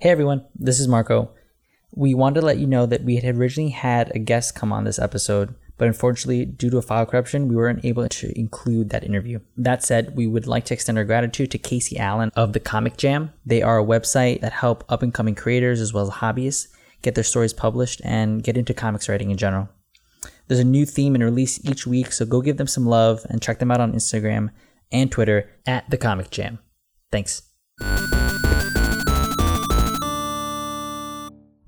Hey everyone, this is Marco. We wanted to let you know that we had originally had a guest come on this episode, but unfortunately, due to a file corruption, we weren't able to include that interview. That said, we would like to extend our gratitude to Casey Allen of the Comic Jam. They are a website that help up and coming creators as well as hobbyists get their stories published and get into comics writing in general. There's a new theme and release each week, so go give them some love and check them out on Instagram and Twitter at the Comic Jam. Thanks.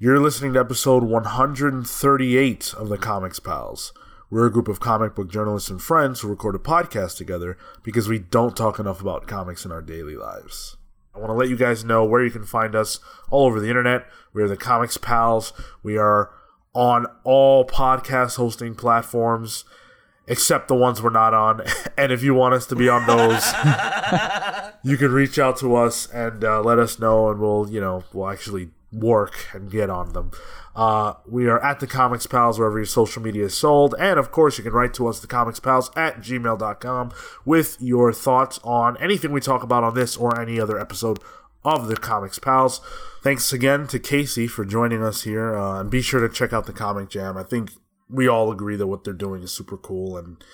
You're listening to episode 138 of the Comics Pals. We're a group of comic book journalists and friends who record a podcast together because we don't talk enough about comics in our daily lives. I want to let you guys know where you can find us all over the internet. We are the Comics Pals. We are on all podcast hosting platforms except the ones we're not on. And if you want us to be on those, you can reach out to us and uh, let us know, and we'll, you know, we'll actually work and get on them. Uh, we are at the Comics Pals wherever your social media is sold. And of course, you can write to us, the Comics Pals at gmail.com, with your thoughts on anything we talk about on this or any other episode of the Comics Pals. Thanks again to Casey for joining us here. Uh, and be sure to check out the Comic Jam. I think we all agree that what they're doing is super cool and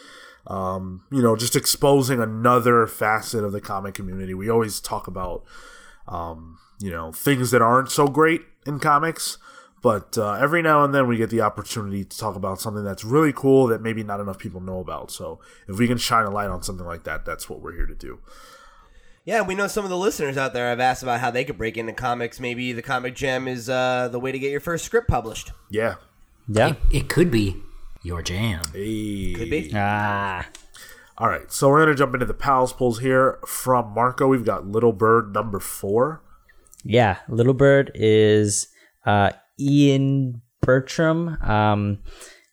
um, you know just exposing another facet of the comic community we always talk about um, you know things that aren't so great in comics but uh, every now and then we get the opportunity to talk about something that's really cool that maybe not enough people know about so if we can shine a light on something like that that's what we're here to do Yeah, we know some of the listeners out there have asked about how they could break into comics. Maybe the Comic Jam is uh, the way to get your first script published. yeah Yeah. It, it could be your jam. Hey. Could be. Ah. all right so we're gonna jump into the pals pulls here from marco we've got little bird number four Yeah, Little Bird is uh, Ian Bertram, um,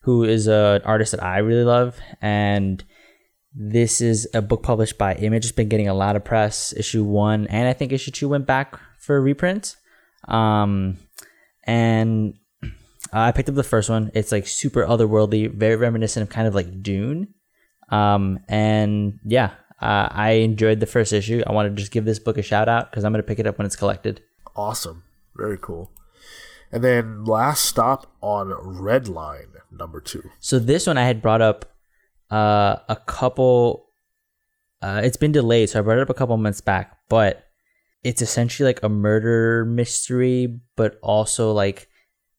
who is an artist that I really love, and this is a book published by Image. It's been getting a lot of press. Issue one and I think issue two went back for a reprint, um, and I picked up the first one. It's like super otherworldly, very reminiscent of kind of like Dune, um, and yeah. Uh, I enjoyed the first issue. I want to just give this book a shout out because I'm going to pick it up when it's collected. Awesome. Very cool. And then last stop on Red Line, number two. So this one I had brought up uh, a couple. Uh, it's been delayed, so I brought it up a couple months back. But it's essentially like a murder mystery, but also like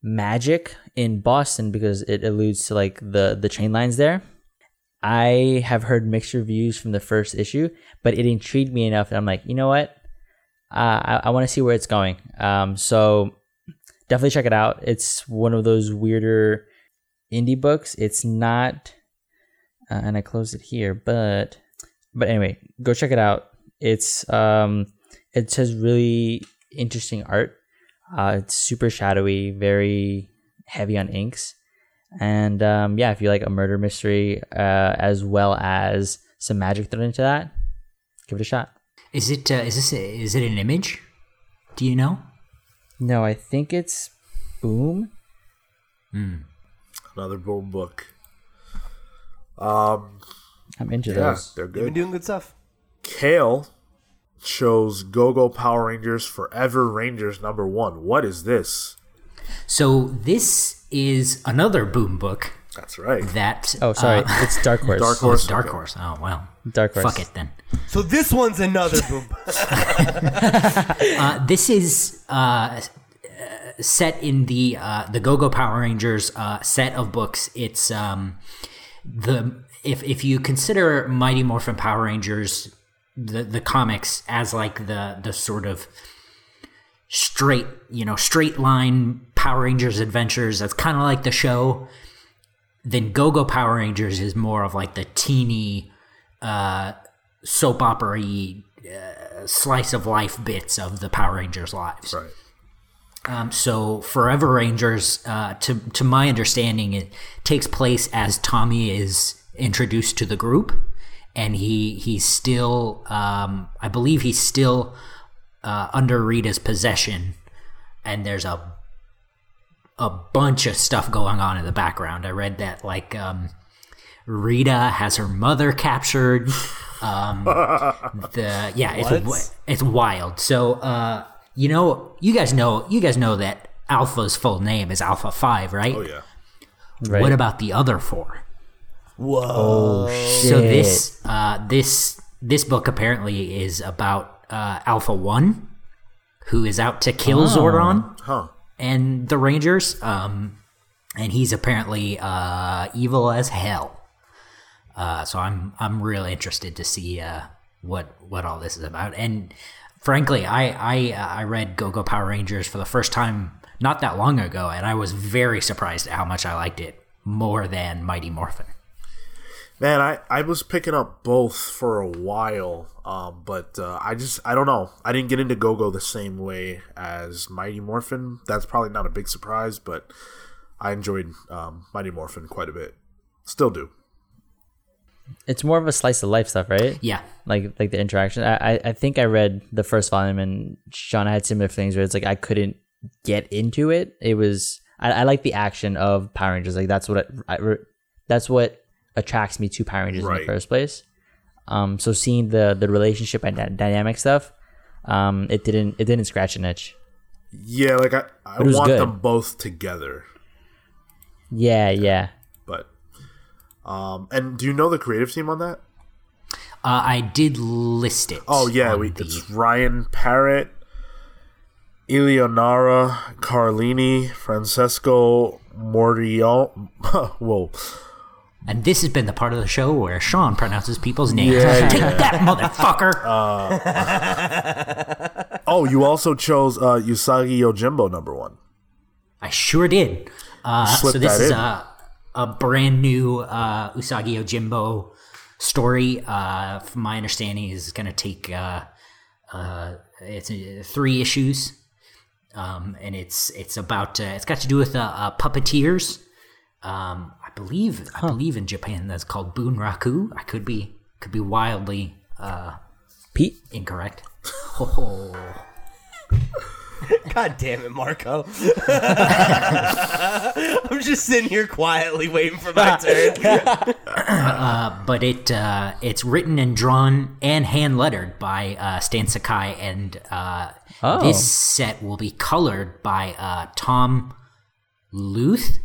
magic in Boston because it alludes to like the the train lines there. I have heard mixed reviews from the first issue, but it intrigued me enough that I'm like, you know what? Uh, I, I want to see where it's going. Um, so definitely check it out. It's one of those weirder indie books. It's not, uh, and I closed it here, but but anyway, go check it out. It's um, it has really interesting art. Uh, it's super shadowy, very heavy on inks, and um, yeah, if you like a murder mystery uh, as well as some magic thrown into that, give it a shot. Is it? Uh, is this? Is it an image? Do you know? No, I think it's Boom. Hmm. Another boom book. Um, I'm into yeah, those. they're You've been doing good stuff. Cale chose Go Go Power Rangers Forever Rangers number one. What is this? So this is another boom book That's right. that. Oh, sorry, uh, it's Dark Horse. Dark oh, Horse. Dark. Horse. Oh well. Dark Horse. Fuck it then. So this one's another boom. Uh, this is uh, set in the uh, the Go Go Power Rangers uh, set of books. It's um, the if if you consider Mighty Morphin Power Rangers the the comics as like the the sort of straight you know straight line Power Rangers adventures. That's kind of like the show. Then Go Go Power Rangers is more of like the teeny uh, soap opera slice of life bits of the Power Rangers' lives. Right. Um, so Forever Rangers, uh, to to my understanding, it takes place as Tommy is introduced to the group, and he he's still, um, I believe, he's still uh, under Rita's possession, and there's a a bunch of stuff going on in the background. I read that like um, Rita has her mother captured. Um, the yeah, it's What? it's wild. So uh, You know, you guys know, you guys know that Alpha's full name is Alpha Five, right? Oh yeah. Right. What about the other four? Whoa. So this uh, this this book apparently is about uh, Alpha One, who is out to kill Oh. Zordon Huh. and the Rangers. Um, and he's apparently uh, evil as hell. Uh, so I'm I'm really interested to see uh, what what all this is about. And frankly, I I uh, I read Go Go Power Rangers for the first time not that long ago, and I was very surprised at how much I liked it more than Mighty Morphin. Man, I, I was picking up both for a while, um, but uh, I just I don't know. I didn't get into Go Go the same way as Mighty Morphin. That's probably not a big surprise, but I enjoyed um, Mighty Morphin quite a bit. Still do. It's more of a slice of life stuff, right? Yeah, Like like the interaction. I I- I think I read the first volume and Sean had similar things where it's like I couldn't get into it. It was I, I like the action of Power Rangers. Like that's what I, I- that's what attracts me to Power Rangers in the first place. Um, so seeing the the relationship and dy- dynamic stuff, um, it didn't it didn't scratch an itch. Yeah, like I, I But it was want good. them both together. Yeah, yeah. But um, and do you know the creative team on that? uh, I did list it. Oh yeah, we, the- it's Ryan Parrott, Eleonora Carlini, Francesco Mordial. Whoa, and this has been the part of the show where Sean pronounces people's names. Yeah, Take yeah. that, motherfucker! Oh, you also chose uh, Usagi Yojimbo number one. I sure did. Uh, so this that is in. a, a brand new uh, Usagi Yojimbo story. Uh, from my understanding, is going to take uh, uh, it's uh, three issues, um, and it's it's about uh, it's got to do with uh, uh, puppeteers. Um, I believe I believe in Japan that's called bunraku. I could be could be wildly uh, Pete. incorrect. Oh. God damn it, Marco. I'm just sitting here quietly waiting for my turn. but it uh, it's written and drawn and hand lettered by uh, Stan Sakai, and uh, Oh. this set will be colored by uh, Tom Luth.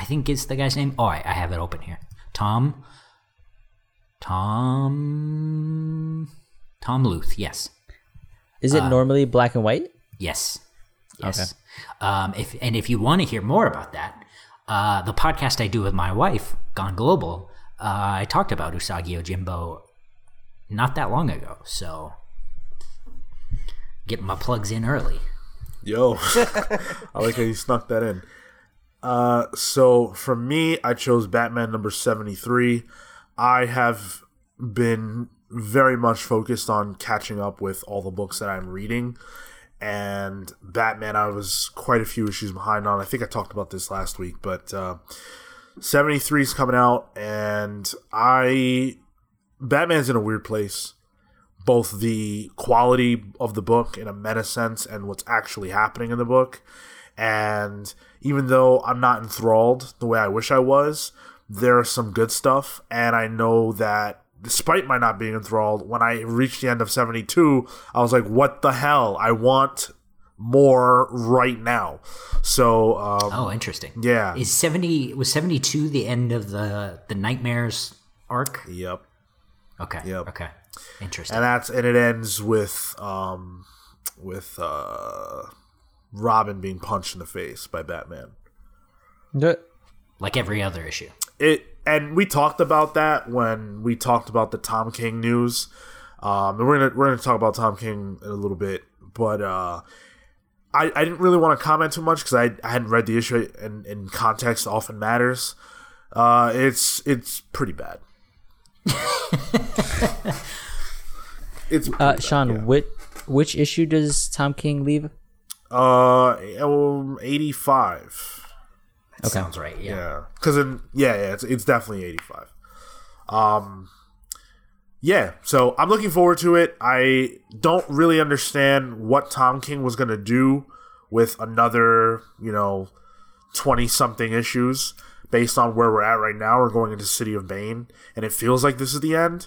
I think it's the guy's name. Oh, I, I have it open here. Tom. Tom. Tom Luth. Yes. Is Uh, it normally black and white? Yes. Yes. Um, if and if you want to hear more about that, uh, the podcast I do with my wife, Gone Global, uh, I talked about Usagi Yojimbo not that long ago. So getting my plugs in early. Yo, I like how you snuck that in. Uh, so for me, I chose Batman number 73. I have been very much focused on catching up with all the books that I'm reading. And Batman, I was quite a few issues behind on. I think I talked about this last week, but uh, 73 is coming out, and I. Batman's in a weird place both the quality of the book in a meta sense and what's actually happening in the book. And even though I'm not enthralled the way I wish I was, there's some good stuff. And I know that despite my not being enthralled, when I reached the end of 72, I was like, what the hell? I want more right now. So, um, Oh, interesting. yeah. Is seventy was seventy two the end of the the nightmares arc? Yep. Okay. Yep. Okay. Interesting. and that's and it ends with um with uh Robin being punched in the face by Batman. Good. like every other issue. It and we talked about that when we talked about the Tom King news. Um and we're gonna we're gonna talk about Tom King in a little bit, but uh I, I didn't really want to comment too much because I, I hadn't read the issue and, and context often matters. Uh, it's it's pretty bad. it's pretty Uh, bad, Sean, yeah. which which issue does Tom King leave? Uh, um, eighty-five. That sounds right. Yeah. Yeah, because in yeah, yeah, it's it's definitely eighty-five. Um, yeah. So I'm looking forward to it. I don't really understand what Tom King was gonna do with another, you know, twenty-something issues based on where we're at right now. We're going into City of Bane, and it feels like this is the end.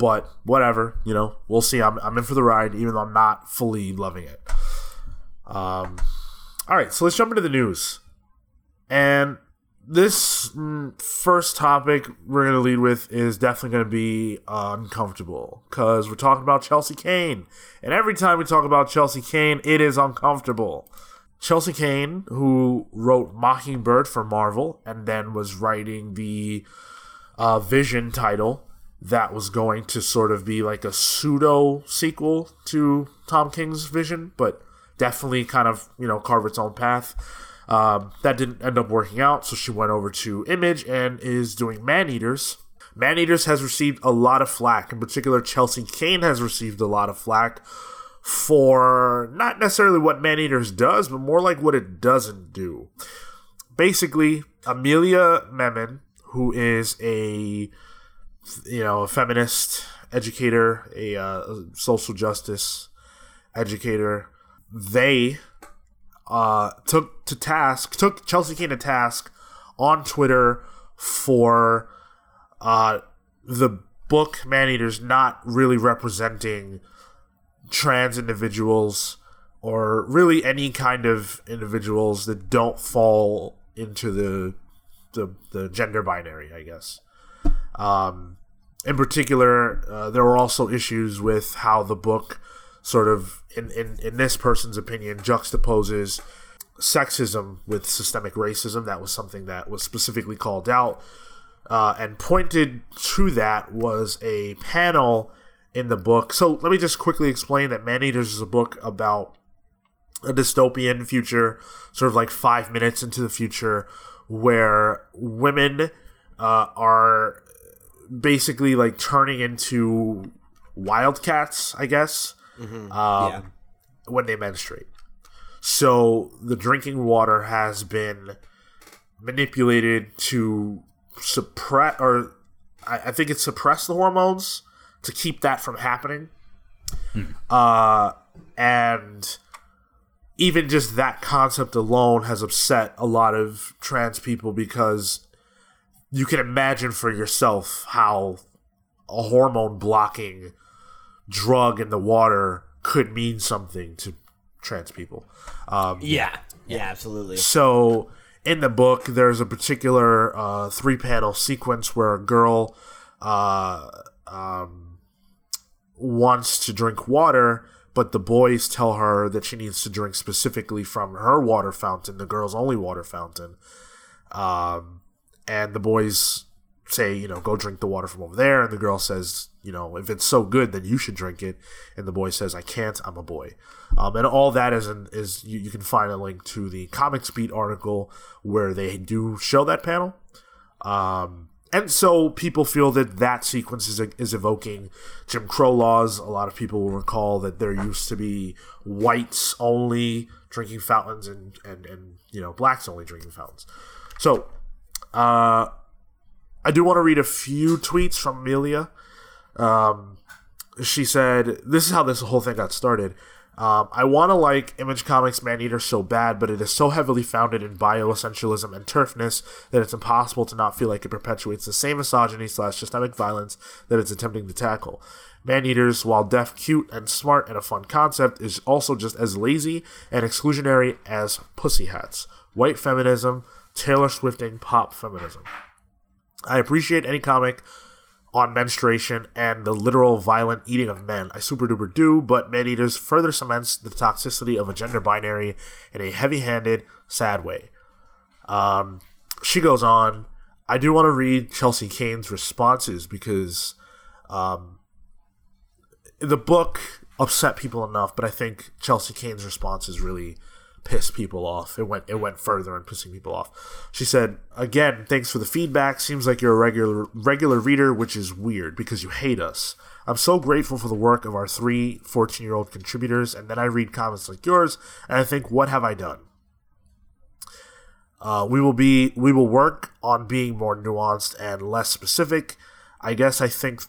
but whatever, you know, we'll see. I'm, I'm in for the ride, even though I'm not fully loving it. Um, all right, so let's jump into the news. And this mm, first topic we're going to lead with is definitely going to be uncomfortable because we're talking about Chelsea Cain. And every time we talk about Chelsea Cain, it is uncomfortable. Chelsea Cain, who wrote Mockingbird for Marvel and then was writing the uh, Vision title that was going to sort of be like a pseudo sequel to Tom King's Vision, but definitely kind of, you know, carve its own path. Um, that didn't end up working out, so she went over to Image and is doing Man Eaters. Man Eaters has received a lot of flack. In particular, Chelsea Cain has received a lot of flack for not necessarily what Man Eaters does, but more like what it doesn't do. Basically, Amelia Memon, who is a you know a feminist educator, a uh, social justice educator, they uh, took to task took Chelsea Cain to task on Twitter for uh, the book Man Eaters not really representing trans individuals or really any kind of individuals that don't fall into the the, the gender binary, I guess. Um, in particular, uh, there were also issues with how the book sort of, in, in, in this person's opinion, juxtaposes sexism with systemic racism. That was something that was specifically called out. Uh, and pointed to that was a panel in the book. So let me just quickly explain that Man Eaters is a book about a dystopian future, sort of like five minutes into the future, where women uh, are basically like turning into wildcats, I guess, Mm-hmm. um, Yeah. when they menstruate. So the drinking water has been manipulated to suppress, or I, I think it's suppress the hormones to keep that from happening. Uh, and even just that concept alone has upset a lot of trans people because you can imagine for yourself how a hormone blocking drug in the water could mean something to trans people. Um, Yeah. Yeah, absolutely. so in the book, there's a particular uh, three panel sequence where a girl uh, um, wants to drink water, but the boys tell her that she needs to drink specifically from her water fountain, the girl's only water fountain. Um, and the boys say, you know, go drink the water from over there. And the girl says, you know, if it's so good, then you should drink it. And the boy says, I can't. I'm a boy. Um, and all that is in, is you, you can find a link to the Comics Beat article where they do show that panel. Um, and so people feel that that sequence is, is evoking Jim Crow laws. A lot of people will recall that there used to be whites only drinking fountains and, and, and you know, blacks only drinking fountains. So, uh, I do want to read a few tweets from Amelia. Um, she said, This is how this whole thing got started. Um, I want to like Image Comics Man Eater so bad, but it is so heavily founded in bioessentialism and turfness that it's impossible to not feel like it perpetuates the same misogyny slash systemic violence that it's attempting to tackle. Man Eaters, while deaf, cute, and smart and a fun concept, is also just as lazy and exclusionary as Pussy Hats, white feminism, Taylor Swifting pop feminism. I appreciate any comic on menstruation and the literal violent eating of men. I super duper do, but Man Eaters further cements the toxicity of a gender binary in a heavy handed, sad way. Um, she goes on. I do want to read Chelsea Cain's responses because um, the book upset people enough, but I think Chelsea Cain's responses really pissed people off. It went it went further in pissing people off. She said, "Again, thanks for the feedback. Seems like you're a regular regular reader, which is weird because you hate us. I'm so grateful for the work of our three 14-year-old contributors, and then I read comments like yours, and I think, what have I done? Uh, we will be we will work on being more nuanced and less specific. I guess I think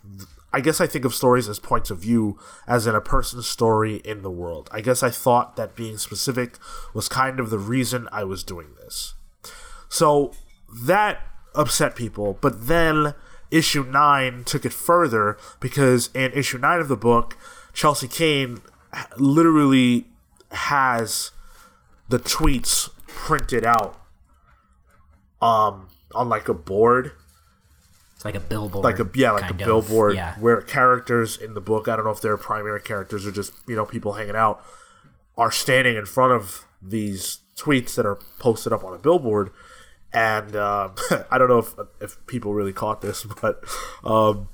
I guess I think of stories as points of view, as in a person's story in the world. I guess I thought that being specific was kind of the reason I was doing this. So that upset people, but then issue nine took it further because in issue nine of the book, Chelsea Cain literally has the tweets printed out um on like a board It's like a billboard. like a yeah like a of. billboard Yeah. where characters in the book i don't know if they're primary characters or just you know people hanging out are standing in front of these tweets that are posted up on a billboard and um, i don't know if if people really caught this but um,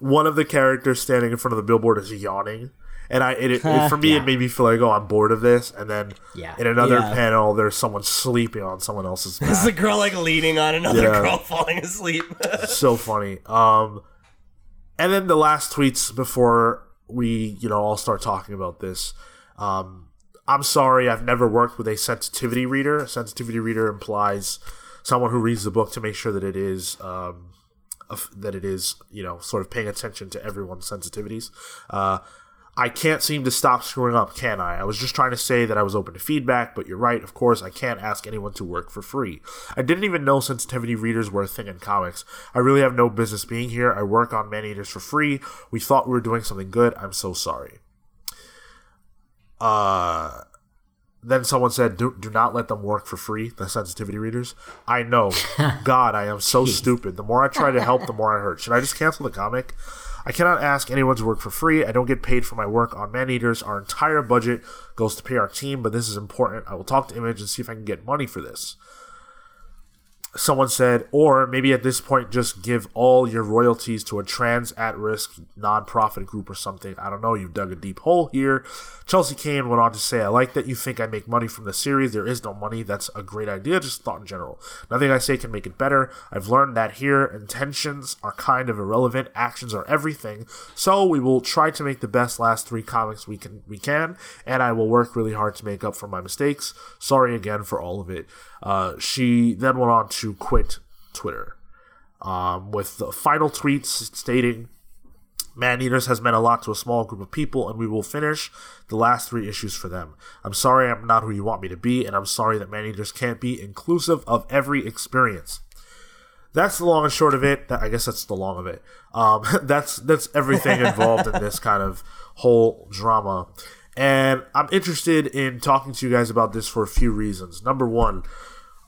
one of the characters standing in front of the billboard is yawning and I, it, it, for me, Yeah. it made me feel like, oh, I'm bored of this. And then Yeah. in another Yeah. panel, there's someone sleeping on someone else's back. Is the girl like leaning on another girl falling asleep? so funny. Um, and then the last tweets before we, you know, all start talking about this. Um, I'm sorry, I've never worked with a sensitivity reader. A sensitivity reader implies someone who reads the book to make sure that it is. Um, that it is, you know, sort of paying attention to everyone's sensitivities. Uh, I can't seem to stop screwing up, can I? I was just trying to say that I was open to feedback, but you're right, of course, I can't ask anyone to work for free. I didn't even know sensitivity readers were a thing in comics. I really have no business being here. I work on Man Eaters for free. We thought we were doing something good. I'm so sorry. Uh then someone said, do, do not let them work for free, the sensitivity readers. I know. God, I am so stupid. The more I try to help, the more I hurt. Should I just cancel the comic? I cannot ask anyone to work for free. I don't get paid for my work on Man Eaters. Our entire budget goes to pay our team, but this is important. I will talk to Image and see if I can get money for this. Someone said, or maybe at this point, just give all your royalties to a trans at risk nonprofit group or something. I don't know. You've dug a deep hole here. Chelsea Cain went on to say, I like that you think I make money from the series. There is no money. That's a great idea. Just thought in general. Nothing I say can make it better. I've learned that here, intentions are kind of irrelevant. Actions are everything. So we will try to make the best last three comics we can, we can, and I will work really hard to make up for my mistakes. Sorry again for all of it. Uh, she then went on to quit Twitter um, with the final tweets stating, Man Eaters has meant a lot to a small group of people, and we will finish the last three issues for them. I'm sorry I'm not who you want me to be, and I'm sorry that Man Eaters can't be inclusive of every experience. That's the long and short of it. I guess that's the long of it. Um, that's that's everything involved in this kind of whole drama, and I'm interested in talking to you guys about this for a few reasons. Number one,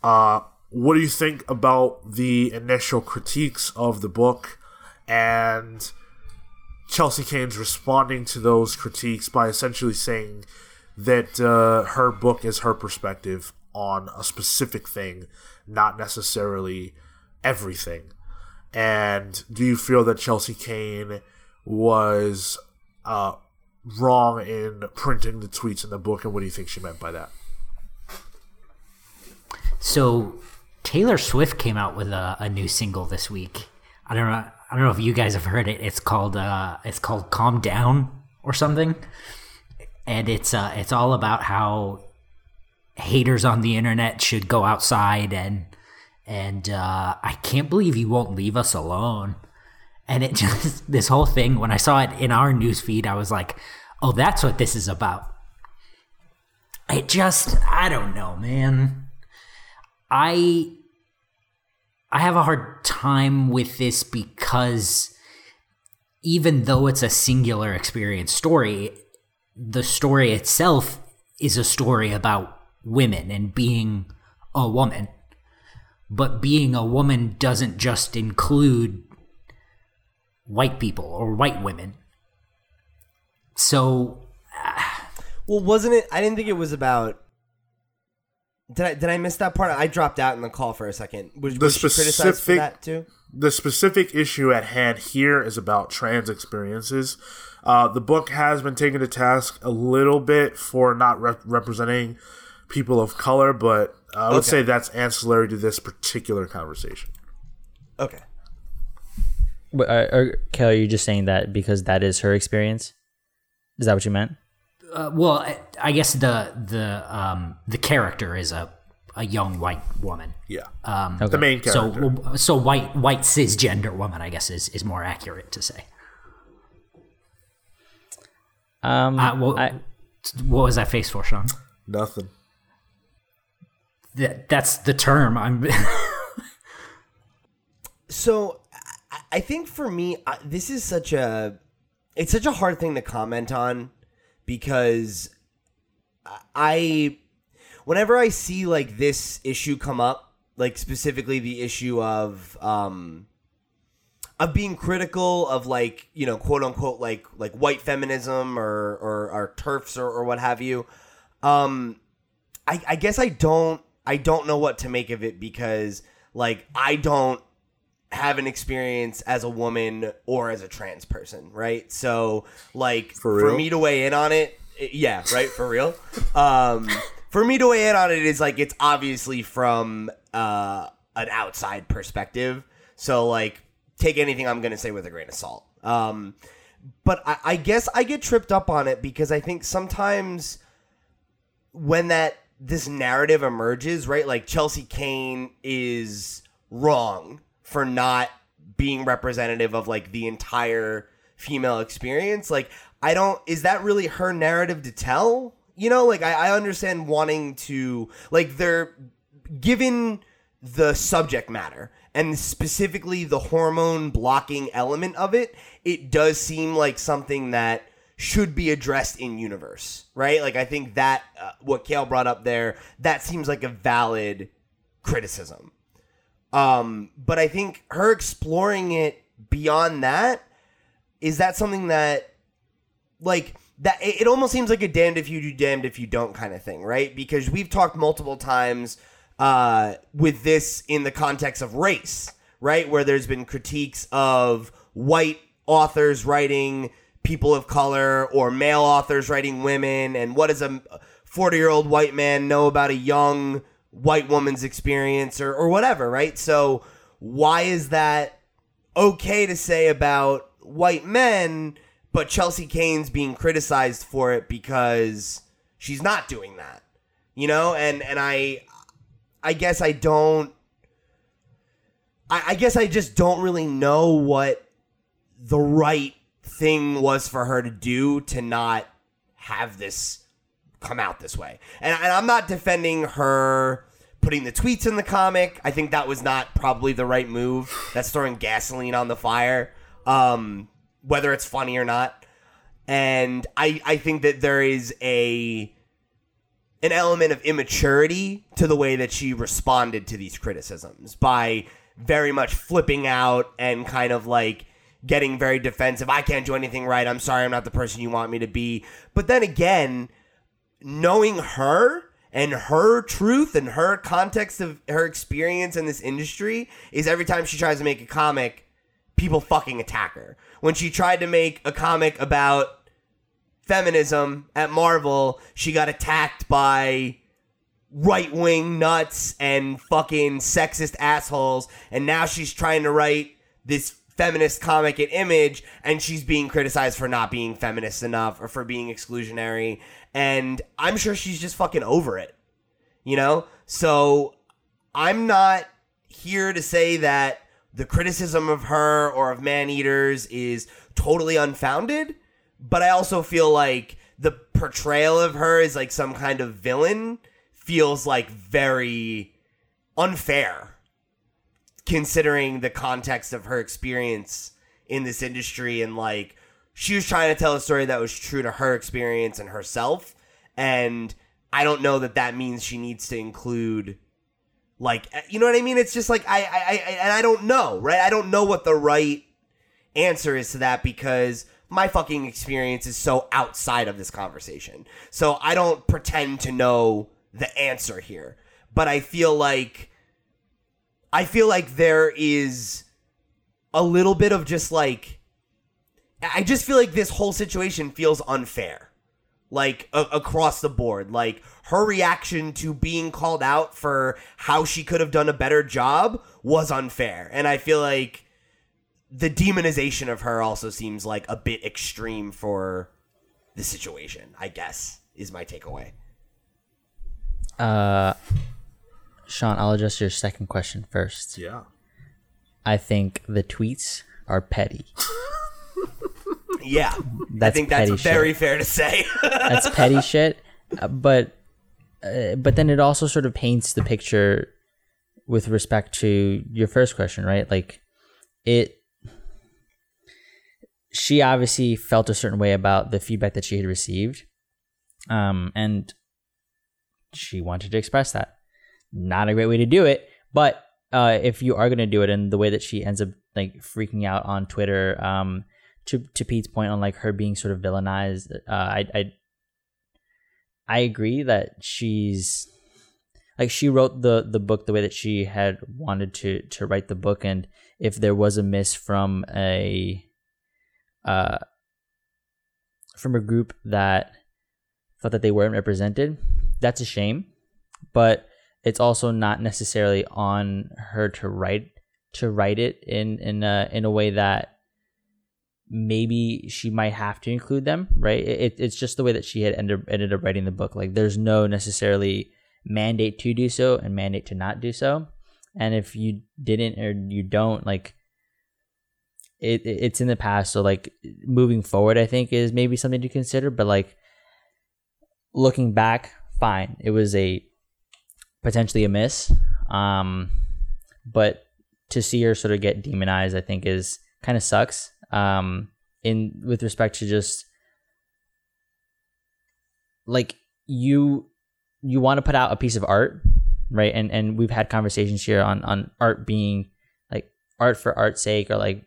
uh, what do you think about the initial critiques of the book and Chelsea Cain's responding to those critiques by essentially saying that uh, her book is her perspective on a specific thing, not necessarily everything? And do you feel that Chelsea Cain was uh, wrong in printing the tweets in the book, and what do you think she meant by that? So Taylor Swift came out with a, a new single this week. I don't know. I don't know if you guys have heard it. It's called uh, it's called "Calm Down" or something, and it's uh, it's all about how haters on the internet should go outside and and uh, I can't believe he won't leave us alone. And it just this whole thing when I saw it in our news feed, I was like, "Oh, that's what this is about." It just I don't know, man. I I have a hard time with this because even though it's a singular experience story, the story itself is a story about women and being a woman. But being a woman doesn't just include white people or white women. So well, wasn't it? I didn't think it was about. Did I did I miss that part? I dropped out in the call for a second. Was, The was she criticized for specific- that too? the specific issue at hand here is about trans experiences. Uh, the book has been taken to task a little bit for not rep- representing people of color, but uh, I would Okay. say that's ancillary to this particular conversation. Okay. But, uh, or, Kelly, are you just saying that because that is her experience? Is that what you meant? Uh, well, I, I guess the the um, the character is a a young white woman. Yeah, Um, the main character. So so white white cisgender woman, I guess, is is more accurate to say. Um, Uh, what, I, what was that face for, Sean? Nothing. That, that's the term. I'm. So I, I think for me, this is such a it's such a hard thing to comment on because I whenever I see like this issue come up, like specifically the issue of um of being critical of like you know quote unquote like like white feminism or or, or turfs or, or what have you um I, I guess i don't i don't know what to make of it because like i don't have an experience as a woman or as a trans person right? So like For for me to weigh in on it i- yeah right? For real? Um for me to weigh in on it is like it's obviously from uh an outside perspective. So like take anything i'm gonna say with a grain of salt. Um but I, I guess i get tripped up on it because i think sometimes when that this narrative emerges, right? Like Chelsea Cain is wrong for not being representative of like the entire female experience. Like, I don't, is that really her narrative to tell? You know, like I, I understand wanting to, like, they're given the subject matter and specifically the hormone blocking element of it, it does seem like something that should be addressed in universe, right? Like I think that uh, what Cale brought up there, that seems like a valid criticism. Um, but I think her exploring it beyond that is that something that like that it, it almost seems like a damned if you do damned if you don't kind of thing right? Because we've talked multiple times uh, with this in the context of race right? Where there's been critiques of white authors writing people of color or male authors writing women and what does a 40 year old white man know about a young white woman's experience or, or whatever right so why is that okay to say about white men, but Chelsea Cain's being criticized for it because she's not doing that. You know, and and I I guess I don't I, I guess I just don't really know what the right thing was for her to do to not have this come out this way. And, and I'm not defending her putting the tweets in the comic. I think that was not probably the right move. That's throwing gasoline on the fire, um, whether it's funny or not. And I, I think that there is a an element of immaturity to the way that she responded to these criticisms by very much flipping out and kind of like getting very defensive. I can't do anything right. I'm sorry, I'm not the person you want me to be. But then again, knowing her and her truth and her context of her experience in this industry is every time she tries to make a comic, people fucking attack her. When she tried to make a comic about feminism at Marvel, she got attacked by right wing nuts and fucking sexist assholes. And now she's trying to write this feminist comic and Image, and she's being criticized for not being feminist enough or for being exclusionary. And I'm sure she's just fucking over it, you know? So I'm not here to say that the criticism of her or of man eaters is totally unfounded, but I also feel like the portrayal of her as like some kind of villain feels like very unfair considering the context of her experience in this industry and like she was trying to tell a story that was true to her experience and herself and i don't know that that means she needs to include like eh, you know what i mean? It's just like i i, I and i don't know right? I don't know what the right answer is to that because my fucking experience is so outside of this conversation. So i don't pretend to know the answer here. But i feel like I feel like there is a little bit of just like I just feel like this whole situation feels unfair. Like a- across the board, like her reaction to being called out for how she could have done a better job was unfair. And I feel like the demonization of her also seems like a bit extreme for the situation, I guess, is my takeaway. Uh, Sean, I'll address your second question first. Yeah. I think the tweets are petty. Yeah. I That's think that's shit. very fair to say. That's petty shit. Uh, But uh, but then it also sort of paints the picture with respect to your first question, right? Like it she obviously felt a certain way about the feedback that she had received. Um, and she wanted to express that. Not a great way to do it, but uh, if you are going to do it in the way that she ends up like freaking out on Twitter, um, to to Pete's point on like her being sort of villainized, uh, I I I agree that she's like she wrote the the book the way that she had wanted to to write the book, and if there was a miss from a uh from a group that thought that they weren't represented, that's a shame. But it's also not necessarily on her to write to write it in in a in a way that maybe she might have to include them, right? It, it's just the way that she had ended, ended up writing the book. Like there's no necessarily mandate to do so and mandate to not do so. And if you didn't or you don't, like it, it's in the past. So like moving forward, I think is maybe something to consider. But like looking back, fine. It was a potentially a miss. Um, but to see her sort of get demonized, I think is kind of sucks um, in with respect to just like you you want to put out a piece of art, right? And and we've had conversations here on on art being like art for art's sake or like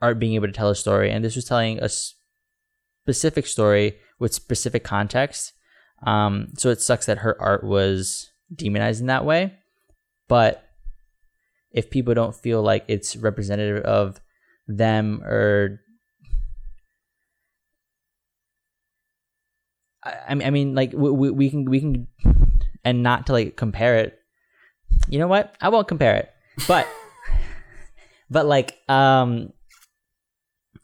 art being able to tell a story. And this was telling a specific story with specific context. Um, so it sucks that her art was demonized in that way. But if people don't feel like it's representative of them or I, I mean like we, we can we can and not to like compare it. You know what? I won't compare it. But but like um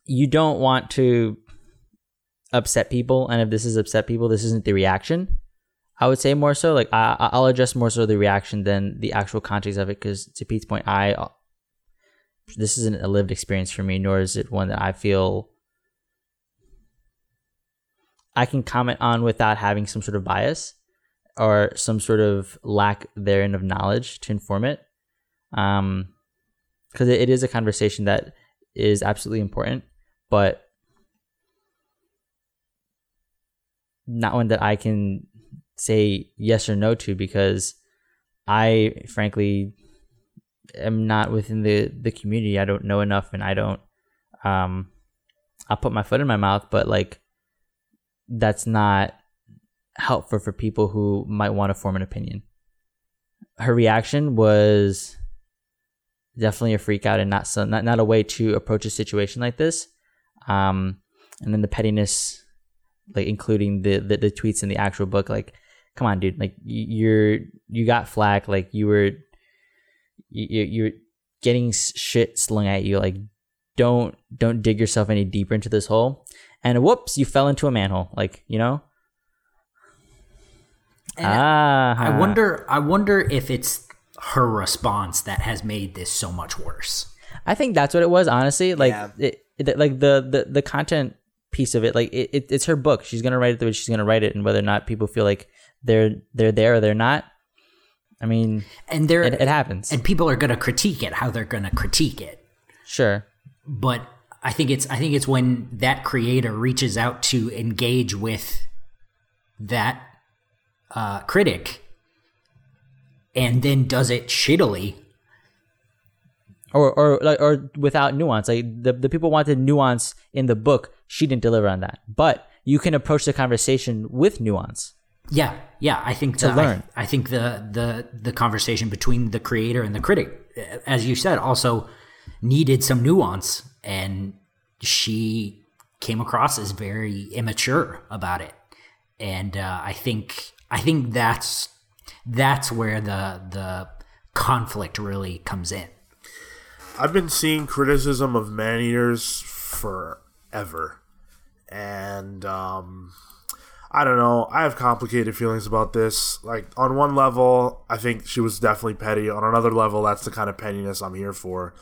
you don't want to upset people. And if this is upset people this isn't the reaction i would say more so like I, i'll address more so the reaction than the actual context of it because to pete's point i this isn't a lived experience for me, nor is it one that I feel I can comment on without having some sort of bias or some sort of lack therein of knowledge to inform it. Um, because it, it is a conversation that is absolutely important, but not one that I can say yes or no to because I frankly am not within the the community. I don't know enough, and I don't. Um, I'll put my foot in my mouth, but like, that's not helpful for people who might want to form an opinion. Her reaction was definitely a freak out and not some not, not a way to approach a situation like this. Um, and then the pettiness, like including the, the the tweets in the actual book, like, come on, dude, like you're you got flack, like you were you, you're getting shit slung at you. Like, don't don't dig yourself any deeper into this hole. And whoops, you fell into a manhole. Like, you know. ah, I wonder. I wonder if it's her response that has made this so much worse. I think that's what it was. Honestly, like yeah. it, it, like the, the the content piece of it, like it, it, it's her book. She's gonna write it the way she's gonna write it, and whether or not people feel like they're they're there or they're not, I mean, and there it, it happens, and people are going to critique it how they're going to critique it. Sure, but I think it's I think it's when that creator reaches out to engage with that uh, critic and then does it shittily. Or or or without nuance. Like the, the people wanted nuance in the book. She didn't deliver on that. But you can approach the conversation with nuance yeah, yeah. I think to the, learn. I, I, think the the the conversation between the creator and the critic, as you said, also needed some nuance, and she came across as very immature about it. And uh, I think I think that's that's where the the conflict really comes in. I've been seeing criticism of man eaters forever, and um, I don't know. I have complicated feelings about this. Like on one level, I think she was definitely petty. On another level, that's the kind of pettiness I'm here for.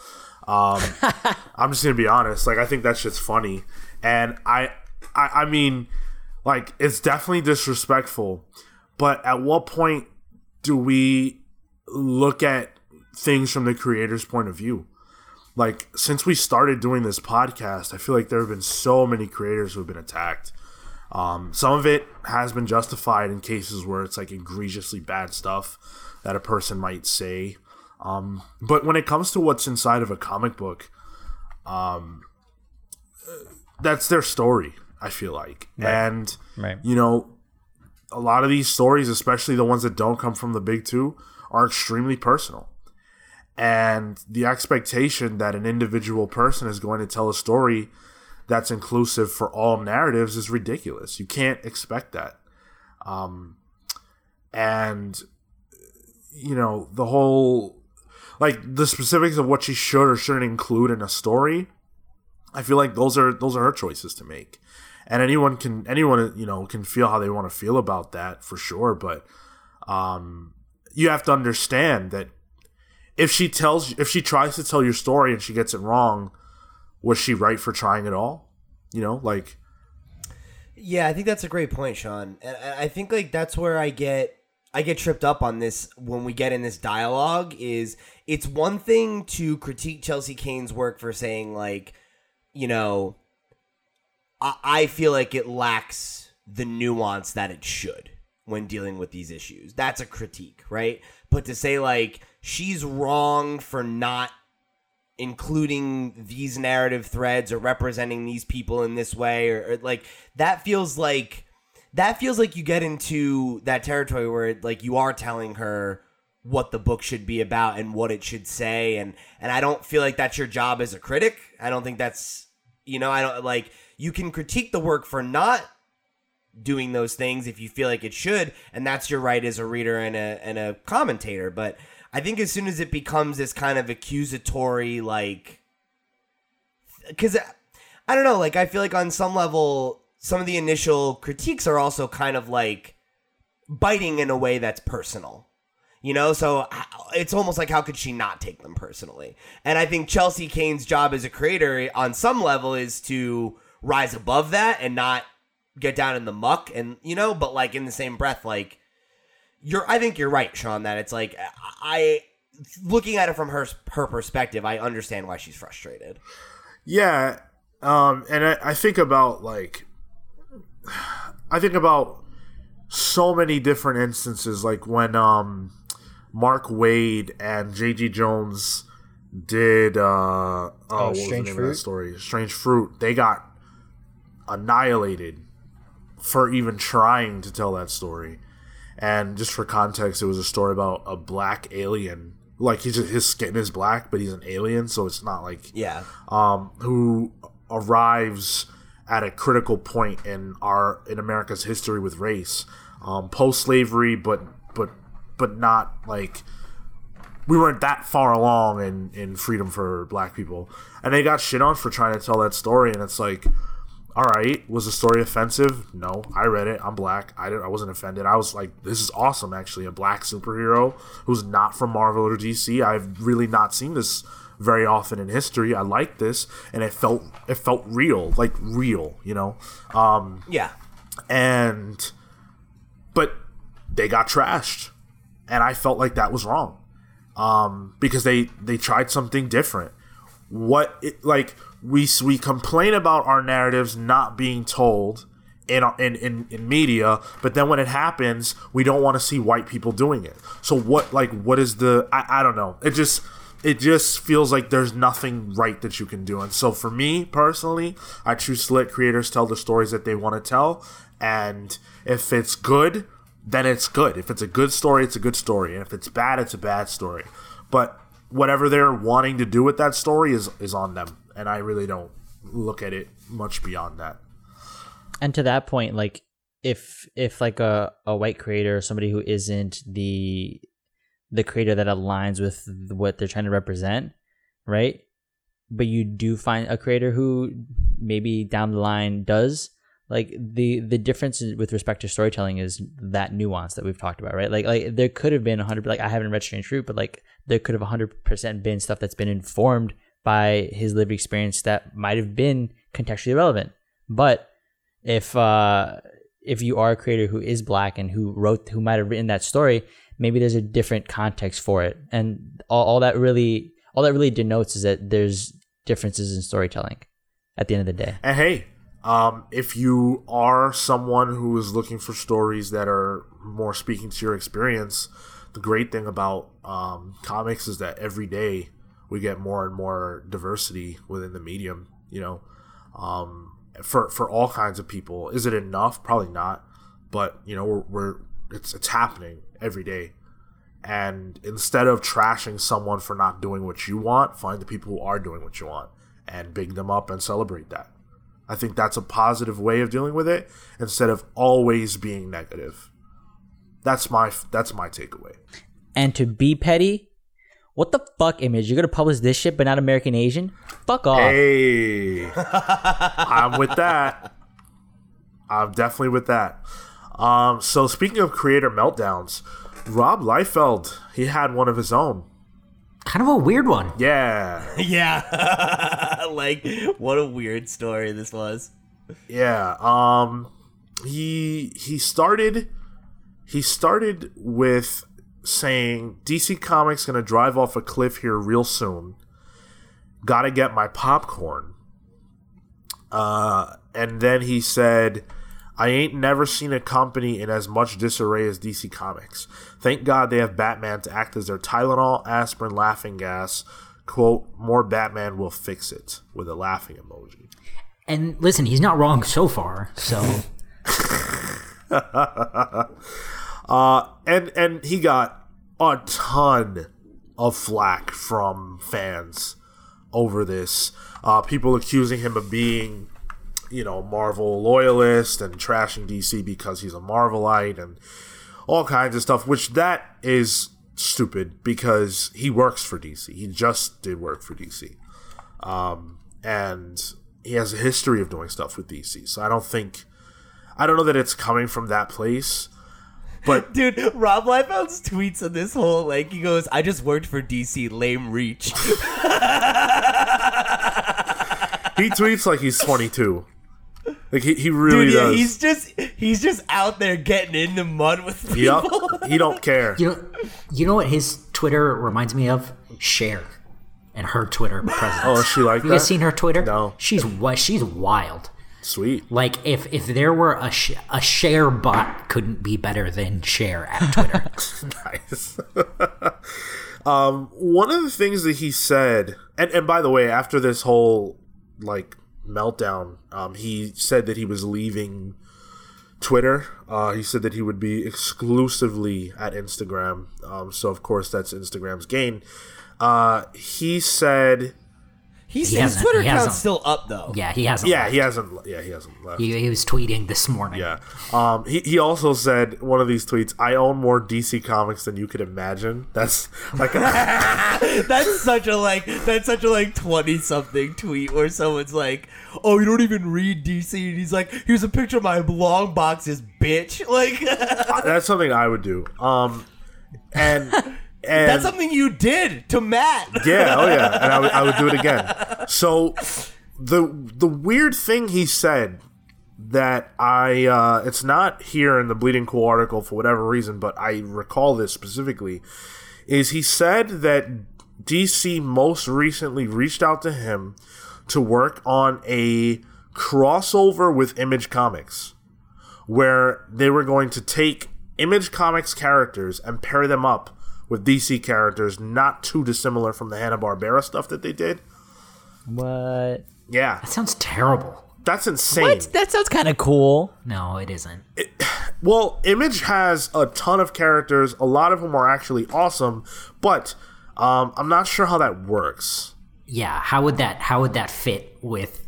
Um, I'm just gonna be honest. Like I think that shit's funny, and I, I, I mean, like it's definitely disrespectful. But at what point do we look at things from the creator's point of view? like since we started doing this podcast, I feel like there have been so many creators who have been attacked. Um, some of it has been justified in cases where it's like egregiously bad stuff that a person might say. Um, but when it comes to what's inside of a comic book, um, that's their story. I feel like, and Right. you know, a lot of these stories, especially the ones that don't come from the big two, are extremely personal. And the expectation that an individual person is going to tell a story that's inclusive for all narratives is ridiculous. You can't expect that. Um, and, you know, the whole, like, the specifics of what she should or shouldn't include in a story, I feel like those are those are her choices to make and anyone can anyone you know can feel how they want to feel about that for sure but um you have to understand that if she tells if she tries to tell your story and she gets it wrong was she right for trying at all you know like Yeah, I think that's a great point, Sean. And I think like that's where I get I get tripped up on this when we get in this dialogue is it's one thing to critique Chelsea Cain's work for saying like, you know, I, I feel like it lacks the nuance that it should when dealing with these issues. That's a critique, right? But to say like she's wrong for not including these narrative threads or representing these people in this way or, or, like that feels like that feels like you get into that territory where like you are telling her what the book should be about and what it should say and and I don't feel like that's your job as a critic. I don't think that's you know, I don't like you can critique the work for not doing those things if you feel like it should and that's your right as a reader and a and a commentator, but I think as soon as it becomes this kind of accusatory like cuz I don't know, like I feel like on some level some of the initial critiques are also kind of like biting in a way that's personal. You know, so it's almost like how could she not take them personally? And I think Chelsea Cain's job as a creator on some level is to rise above that and not get down in the muck and you know, but like in the same breath like you're I think you're right, Sean, that it's like I looking at it from her her perspective, I understand why she's frustrated. Yeah, um, and I, I think about like, I think about so many different instances, like when um, Mark Waid and J.G. Jones did uh, oh, what was the Strange name of that Fruit? story? Strange Fruit. They got annihilated for even trying to tell that story. And just for context, it was a story about a black alien. Like he's his skin is black, but he's an alien, so it's not like Yeah. um, who arrives at a critical point in our in America's history with race, um, post slavery, but but but not like we weren't that far along in in freedom for black people, and they got shit on for trying to tell that story, and it's like. All right, was the story offensive? No, I read it. I'm black. I didn't. I wasn't offended. I was like, "This is awesome." Actually, a black superhero who's not from Marvel or DC. I've really not seen this very often in history. I like this, and it felt it felt real, like real, you know. Um, Yeah. and but they got trashed, and I felt like that was wrong, um, because they they tried something different. What it like we we complain about our narratives not being told. In, in, in, in media, but then when it happens, we don't want to see white people doing it. So what like what is the I, I don't know. It just it just feels like there's nothing right that you can do. And so for me personally, I choose to let creators tell the stories that they want to tell. And if it's good, then it's good. If it's a good story, it's a good story. And if it's bad, it's a bad story. But whatever they're wanting to do with that story is is on them. And I really don't look at it much beyond that. and to that point like if if like a, a white creator or somebody who isn't the the creator that aligns with what they're trying to represent right but you do find a creator who maybe down the line does like the the difference with respect to storytelling is that nuance that we've talked about right? Like like there could have been 100 like i haven't read strange fruit but like there could have 100% been stuff that's been informed by his lived experience that might have been contextually relevant. But if uh if you are a creator who is black and who wrote who might have written that story maybe there's a different context for it. And all, all that really all that really denotes is that there's differences in storytelling at the end of the day. And hey, um, if you are someone who is looking for stories that are more speaking to your experience, the great thing about um, comics is that every day we get more and more diversity within the medium. You know, um, for for all kinds of people. Is it enough? Probably not. But you know, we're, we're it's it's happening every day. And instead of trashing someone for not doing what you want, find the people who are doing what you want and big them up and celebrate that. I think that's a positive way of dealing with it instead of always being negative. That's my that's my takeaway. And to be petty, what the fuck, Image? You're gonna publish this shit, but not American Asian? Fuck off. Hey, I'm with that. I'm definitely with that. Um, so speaking of creator meltdowns, Rob Liefeld he had one of his own. Kind of a weird one. Yeah, Yeah. like, what a weird story this was. yeah. Um, he he started he started with saying DC Comics gonna drive off a cliff here real soon. Gotta get my popcorn. Uh, and then he said, I ain't never seen a company in as much disarray as DC Comics. Thank God they have Batman to act as their Tylenol, aspirin, laughing gas. Quote, more Batman will fix it, with a laughing emoji. And listen, he's not wrong so far. So Uh, and and he got a ton of flack from fans over this. Uh, people accusing him of being, you know, Marvel loyalist and trashing DC because he's a Marvelite and all kinds of stuff. Which that is stupid because he works for DC. He just did work for DC, um, and he has a history of doing stuff with DC. So I don't think. I don't know that it's coming from that place. But Dude, Rob Liefeld's tweets on this whole, like, he goes, I just worked for DC, lame reach. he tweets like he's 22. Like he, he really Dude, yeah, does. he's just, he's just out there getting in the mud with people. Yup. he don't care. you know, you know what his Twitter reminds me of? Cher and her Twitter presence. Oh, is she like Have you guys that? seen her Twitter? No. She's wi- she's wild. Sweet. Like if if there were a sh- a Cher bot couldn't be better than Cher at Twitter. Nice. um, one of the things that he said, and, and by the way, after this whole like meltdown, um, he said that he was leaving Twitter. Uh, he said that he would be exclusively at Instagram. Um, so of course that's Instagram's gain. Uh, he said, He's, He his Twitter he account's still up, though. yeah, he hasn't. yeah, left. he hasn't. Yeah, he hasn't left. He, he was tweeting this morning. Yeah. Um, he, he also said one of these tweets, I own more DC comics than you could imagine. That's like That's such a like that's such a like twenty something tweet where someone's like, "Oh, you don't even read DC," and he's like, "Here's a picture of my long boxes, bitch." Like that's something I would do. Um and and that's something you did to Matt. Yeah, oh yeah. And I would, I would do it again. So the the weird thing he said that I uh it's not here in the Bleeding Cool article for whatever reason, but I recall this specifically, is he said that DC most recently reached out to him to work on a crossover with Image Comics where they were going to take Image Comics characters and pair them up with DC characters not too dissimilar from the Hanna-Barbera stuff that they did. What? Yeah, That sounds terrible. that's insane. What? That sounds kind of cool. No, it isn't. Well, Image has a ton of characters, a lot of them are actually awesome, but um, I'm not sure how that works. Yeah, how would that how would that fit with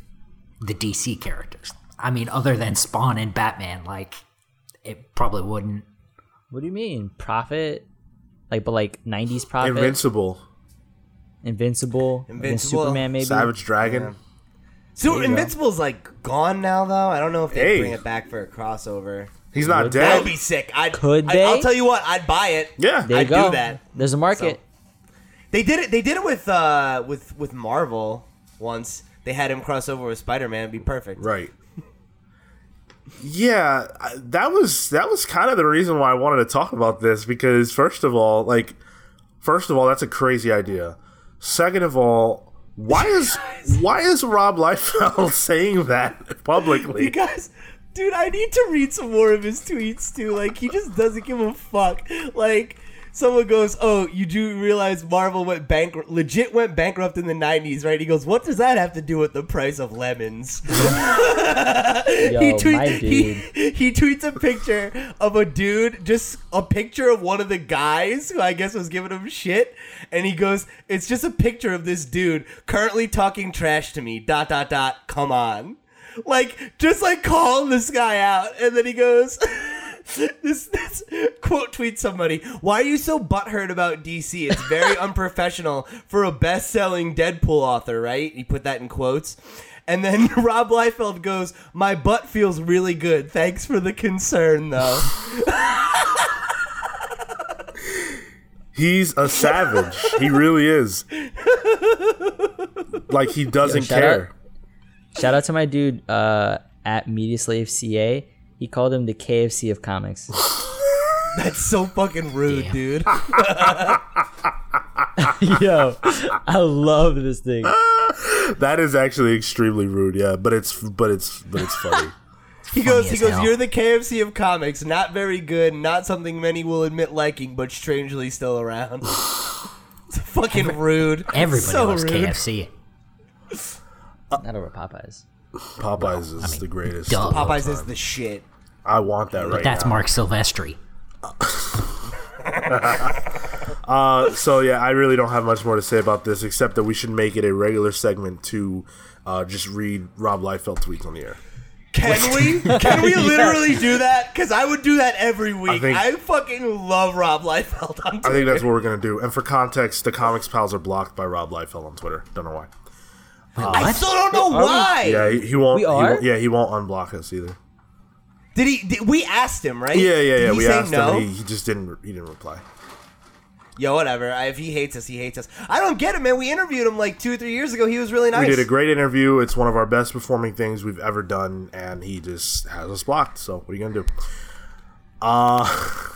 the DC characters? I mean, other than Spawn and Batman, like it probably wouldn't. What do you mean? Prophet? Like, but like 90s Prophet? Invincible, Invincible? Invincible. Superman, maybe? Savage Dragon. So you go. Invincible's like gone now, though. I don't know if they Hey. bring it back for a crossover. He's not Would That dead. would be sick. I'd, Could I, I'll tell you what, I'd buy it. yeah, There you I'd do that. There's a market. They did it. They did it with uh with with Marvel once. They had him cross over with Spider Man. It'd Be perfect. Right. Yeah, that was that was kind of the reason why I wanted to talk about this because first of all, like first of all, that's a crazy idea. Second of all, why is why is Rob Liefeld saying that publicly? You guys, dude, I need to read some more of his tweets too. Like he just doesn't give a fuck. Like someone goes, "Oh, you do realize Marvel went bankrupt, legit went bankrupt in the '90s, right?" He goes, "What does that have to do with the price of lemons?" Yo, he, my tweets, he, he tweets a picture of a dude, just a picture of one of the guys who I guess was giving him shit, and he goes, "It's just a picture of this dude currently talking trash to me." Dot dot dot. Come on, like just like calling this guy out, and then he goes. This, this quote tweet somebody. Why are you so butthurt about DC? It's very unprofessional for a best-selling Deadpool author, right? He put that in quotes. And then Rob Liefeld goes, "My butt feels really good. Thanks for the concern, though." He's a savage. he really is. Like he doesn't shout care. Shout out to my dude uh, at Media Slave CA. He called him the KFC of comics. That's so fucking rude, Damn. dude. Yo, I love this thing. That is actually extremely rude. Yeah, but it's but it's but it's funny. He goes, he as goes, hell. "You're the KFC of comics. Not very good. Not something many will admit liking, but strangely still around." it's fucking rude. Everybody so loves rude. KFC. Not over Popeyes. Popeyes is the greatest. duh. of all Popeyes is the shit. I want that right That's now. Marc Silvestri. Uh, so yeah, I really don't have much more to say about this except that we should make it a regular segment to uh, just read Rob Liefeld tweets on the air. Can we? Can we literally do that? Because I would do that every week. I, think- fucking love Rob Liefeld on Twitter. I think that's what we're gonna do. And for context, the Comics Pals are blocked by Rob Liefeld on Twitter. Don't know why. Wait, I still don't know why. Yeah, he, he won't. We he won't- yeah, he won't unblock us either. Did he? Did, we asked him, right? Yeah, yeah, Did yeah. he we asked no? him. And he, he just didn't. He didn't reply. Yo, whatever. I- If he hates us, he hates us. I don't get it, man. We interviewed him like two or three years ago. He was really nice. We did a great interview. It's one of our best performing things we've ever done, and he just has us blocked. So what are you gonna do? Uh,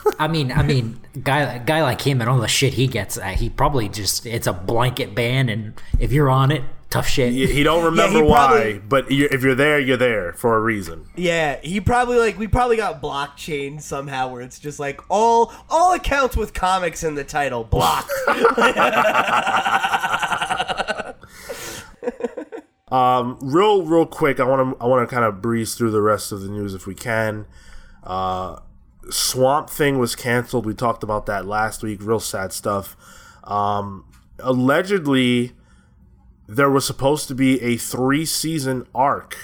I mean, I mean, guy guy like him and all the shit he gets, uh, he probably just it's a blanket ban, and if you're on it, tough shit. he, he don't remember he why, probably- but you if you're there, you're there for a reason. Yeah, he probably like we probably got blockchain somehow where it's just like all all accounts with comics in the title blocked. real real quick i want to i want to kind of breeze through the rest of the news if we can uh swamp thing was canceled we talked about that last week real sad stuff um allegedly there was supposed to be a three season arc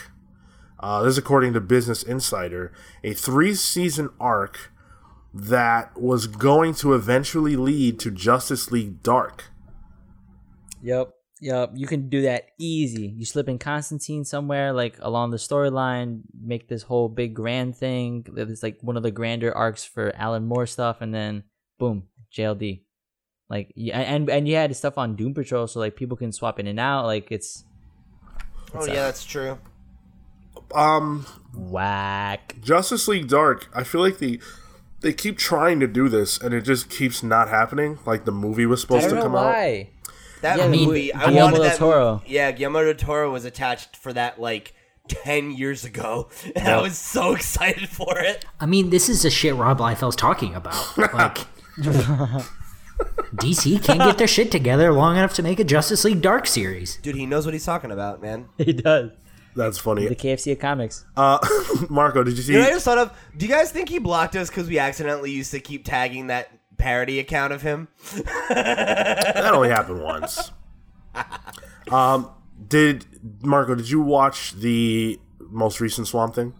uh, this is according to business insider a three season arc that was going to eventually lead to justice league dark Yep. Yep. You can do that easy. You slip in Constantine somewhere, like along the storyline, make this whole big grand thing. It's like one of the grander arcs for Alan Moore stuff, and then boom, JLD. Like yeah, and and you had stuff on Doom Patrol, so like people can swap in and out. Like it's oh yeah, that's true. um whack. Justice League Dark, I feel like they they keep trying to do this and it just keeps not happening. Like the movie was I supposed don't to know come out. why. That Yeah, I mean, movie, I Guillermo wanted del that. Toro. Yeah, Guillermo del Toro was attached for that like ten years ago, and I was so excited for it. I mean, this is the shit Rob Liefeld's talking about. Like, DC can't get their shit together long enough to make a Justice League Dark series. Dude, he knows what he's talking about, man. He does. That's funny. The KFC of comics. Uh, Marco, did you see? You know, I just thought of. Do you guys think he blocked us because we accidentally used to keep tagging that parody account of him? that only happened once. Um, did Marco? Did you watch the most recent Swamp Thing?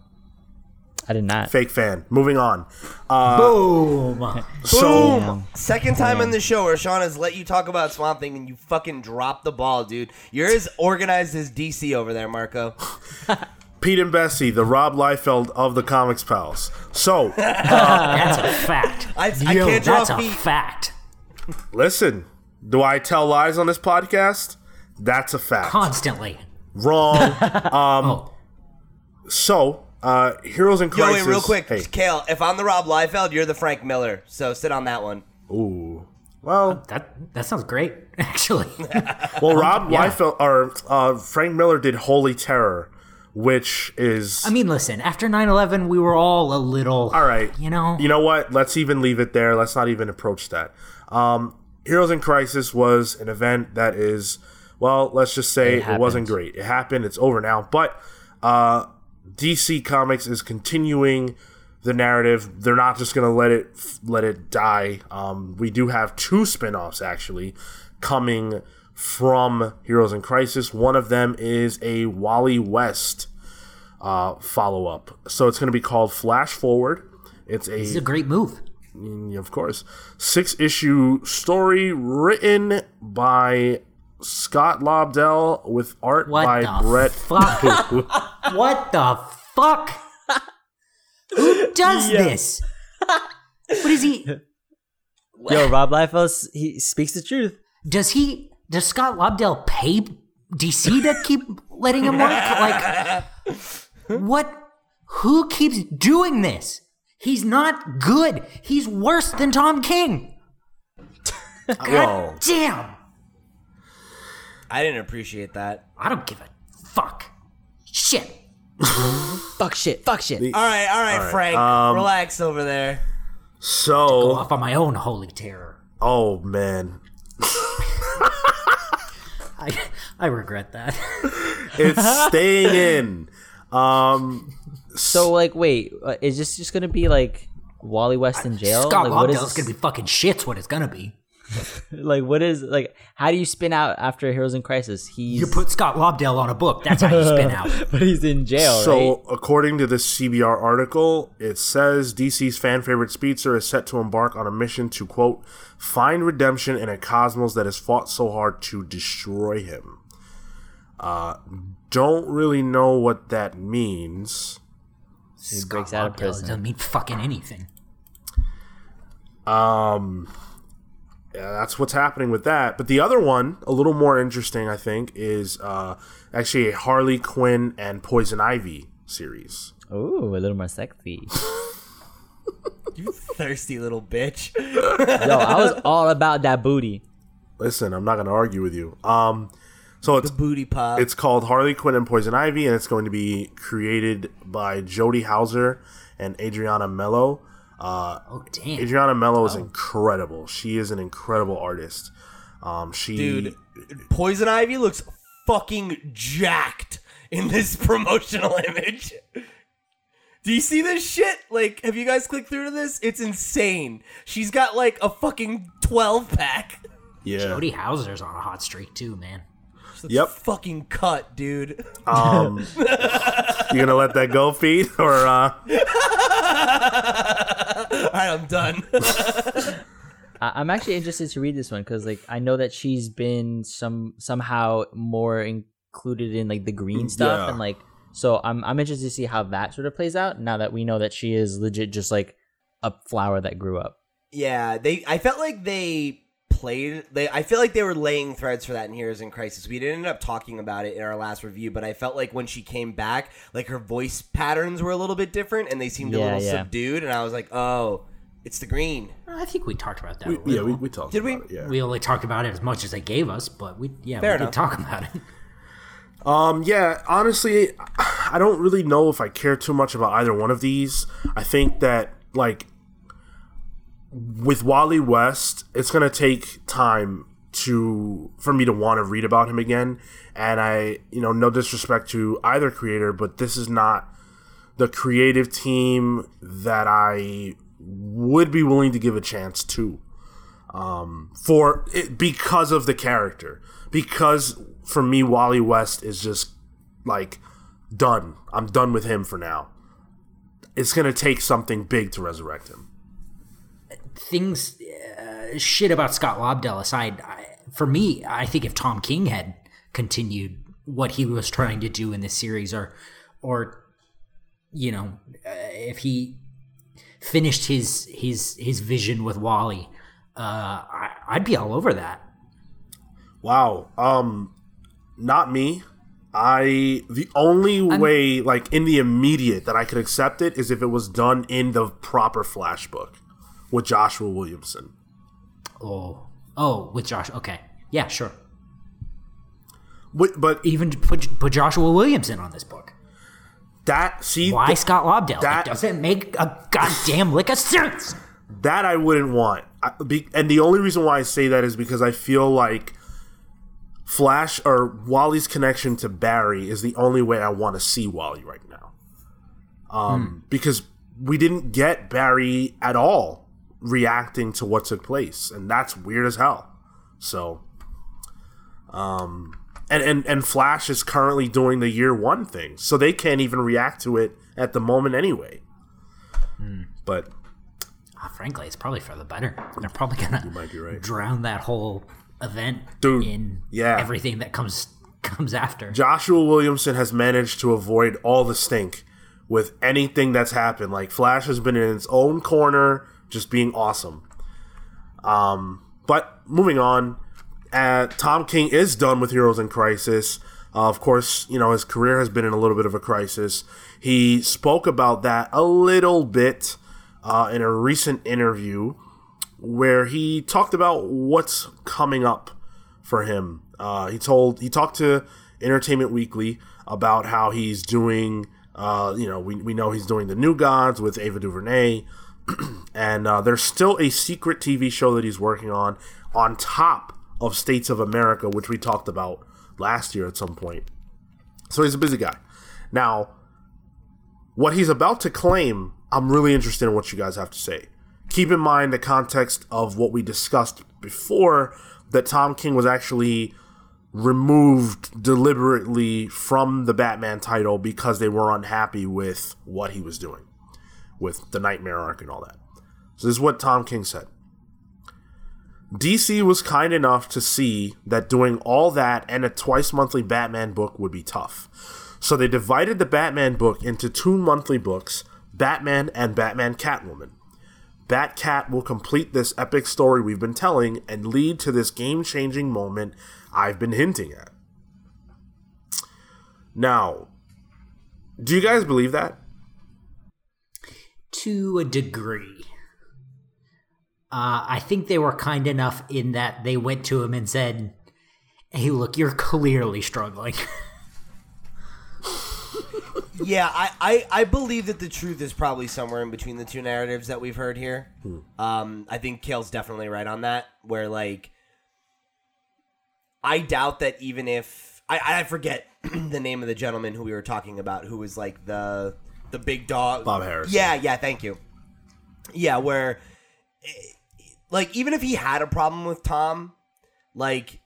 I did not. Fake fan. Moving on. Uh, Boom! So Damn. Second time in the show where Sean has let you talk about Swamp Thing and you fucking drop the ball, dude. You're as organized as DC over there, Marco. Pete and Bessie, the Rob Liefeld of the Comics Pals. So That's a fact. I, I can't draw that's a feet. fact. listen, do I tell lies on this podcast? That's a fact. Constantly. Wrong. oh, So, uh, Heroes in Yo, Crisis. wait, real quick, Hey, Cale. If I'm the Rob Liefeld, you're the Frank Miller. So sit on that one. ooh. Well, That that sounds great, actually. well, Rob yeah. Liefeld or uh, Frank Miller did Holy Terror, which is I mean, listen, after 9-11, we were all a little all right. You know, You know what? Let's even leave it there. Let's not even approach that. Um, Heroes in Crisis was an event that is, well, let's just say It it, wasn't great. It happened. It's over now. But uh, DC Comics is continuing the narrative. They're not just gonna let it let it die. Um, we do have two spin-offs actually coming from Heroes in Crisis. One of them is a Wally West uh, follow up. So it's going to be called Flash Forward. It's a a, great move. mm, of course, six issue story written by Scott Lobdell with art What by Brett. what the fuck? Who does this? What is he? Yo, Rob Liefeld, he speaks the truth. Does he? Does Scott Lobdell pay DC to keep letting him work? Like, what? Who keeps doing this? He's not good. He's worse than Tom King. God Whoa. damn! I didn't appreciate that. I don't give a fuck. Shit. Fuck shit. Fuck shit. All right, all right, Frank, um, relax over there. Go So, off on my own holy terror. oh man, I I regret that. it's staying in. Um, So, like, wait, uh, is this just gonna be like Wally West in jail? Scott like, what is Lobdell's gonna be fucking shit's what it's gonna be. like, what is like? How do you spin out after Heroes in Crisis? He's You put Scott Lobdell on a book. That's how you spin out. but he's in jail, So, right? according to this CBR article, it says DC's fan favorite Speedster is set to embark on a mission to, quote, find redemption in a cosmos that has fought so hard to destroy him. Uh, don't really know what that means. He Scott breaks out of Lobdell prison. doesn't mean fucking anything. Um, yeah, that's what's happening with that. But the other one, a little more interesting, I think, is uh, actually a Harley Quinn and Poison Ivy series. Ooh, a little more sexy. You thirsty little bitch. Yo, I was all about that booty. Listen, I'm not going to argue with you. Um, so it's Booty pop. It's called Harley Quinn and Poison Ivy, and it's going to be created by Jody Houser and Adriana Melo. Uh, Oh damn. Adriana Melo is incredible. She is an incredible artist. Um, she, Dude, Poison Ivy looks fucking jacked in this promotional image. Do you see this shit? Like, have you guys clicked through to this? It's insane. She's got like a fucking 12 pack. yeah, Jody Houser's on a hot streak too, man. Yep. Fucking cut, dude. Um, you gonna let that go, Pete, or uh, Alright, I'm done. I- I'm actually interested to read this one because, like, I know that she's been some somehow more included in like the green stuff, Yeah. and like, so I'm I'm interested to see how that sort of plays out. Now that we know that she is legit, just like a flower that grew up. yeah, they I felt like they played they I feel like they were laying threads for that in Heroes in Crisis. We didn't end up talking about it in our last review, but I felt like when she came back, like her voice patterns were a little bit different and they seemed a little yeah. subdued and I was like, "Oh, it's the green." I think we talked about that. we, a yeah, we, we talked. Did we? It, yeah. We only talked about it as much as they gave us, but we yeah Fair we enough. did talk about it. Um, yeah, honestly, I don't really know if I care too much about either one of these. I think that, like, with Wally West, it's gonna take time to for me to want to read about him again. And I, you know, no disrespect to either creator, but this is not the creative team that I would be willing to give a chance to Um, for it because of the character. Because for me, Wally West is just like done. I'm done with him for now. It's gonna take something big to resurrect him. Things uh, shit about Scott Lobdell aside, I, for me, I think if Tom King had continued what he was trying to do in this series, or or you know, uh, if he finished his his his vision with Wally, uh, I, I'd be all over that. Wow. Um, not me. I the only way, like in the immediate, that I could accept it is if it was done in the proper Flash book with Joshua Williamson. Oh, Oh, with Josh. Okay. Yeah, sure. Wait, but Even put put Joshua Williamson on this book. that see Why th- Scott Lobdell? that- it doesn't make a goddamn lick of sense. that I wouldn't want. I, be, and the only reason why I say that is because I feel like Flash or Wally's connection to Barry is the only way I want to see Wally right now. Um, because we didn't get Barry at all reacting to what took place, and that's weird as hell. So, um, and and and Flash is currently doing the year one thing, so they can't even react to it at the moment anyway. But Uh, frankly, it's probably for the better. They're probably gonna right. drown that whole event Dude, in yeah. everything that comes comes after. Joshua Williamson has managed to avoid all the stink with anything that's happened. Like Flash has been in its own corner, just being awesome. Um, but moving on, uh, Tom King is done with Heroes in Crisis. Uh, of course, you know his career has been in a little bit of a crisis. He spoke about that a little bit uh, in a recent interview where he talked about what's coming up for him. Uh, he told he talked to Entertainment Weekly about how he's doing. Uh, you know, we, we know he's doing the New Gods with Ava DuVernay, and uh, there's still a secret TV show that he's working on on top of States of America, which we talked about last year at some point. So he's a busy guy. Now, what he's about to claim, I'm really interested in what you guys have to say. Keep in mind the context of what we discussed before that Tom King was actually removed deliberately from the Batman title because they were unhappy with what he was doing with the Nightmare arc and all that. So this is what Tom King said. DC was kind enough to see that doing all that and a twice monthly Batman book would be tough. So they divided the Batman book into two monthly books, Batman and Batman Catwoman. Batcat will complete this epic story we've been telling and lead to this game-changing moment I've been hinting at. Now, do you guys believe that? To a degree. Uh, I think they were kind enough in that they went to him and said, "Hey, look, you're clearly struggling." Yeah, I, I, I believe that the truth is probably somewhere in between the two narratives that we've heard here. Um, I think Cale's definitely right on that. Where like, I doubt that even if I, I forget the name of the gentleman who we were talking about, who was like the the big dog, Bob Harras. Yeah, yeah. Thank you. Yeah, where like even if he had a problem with Tom, like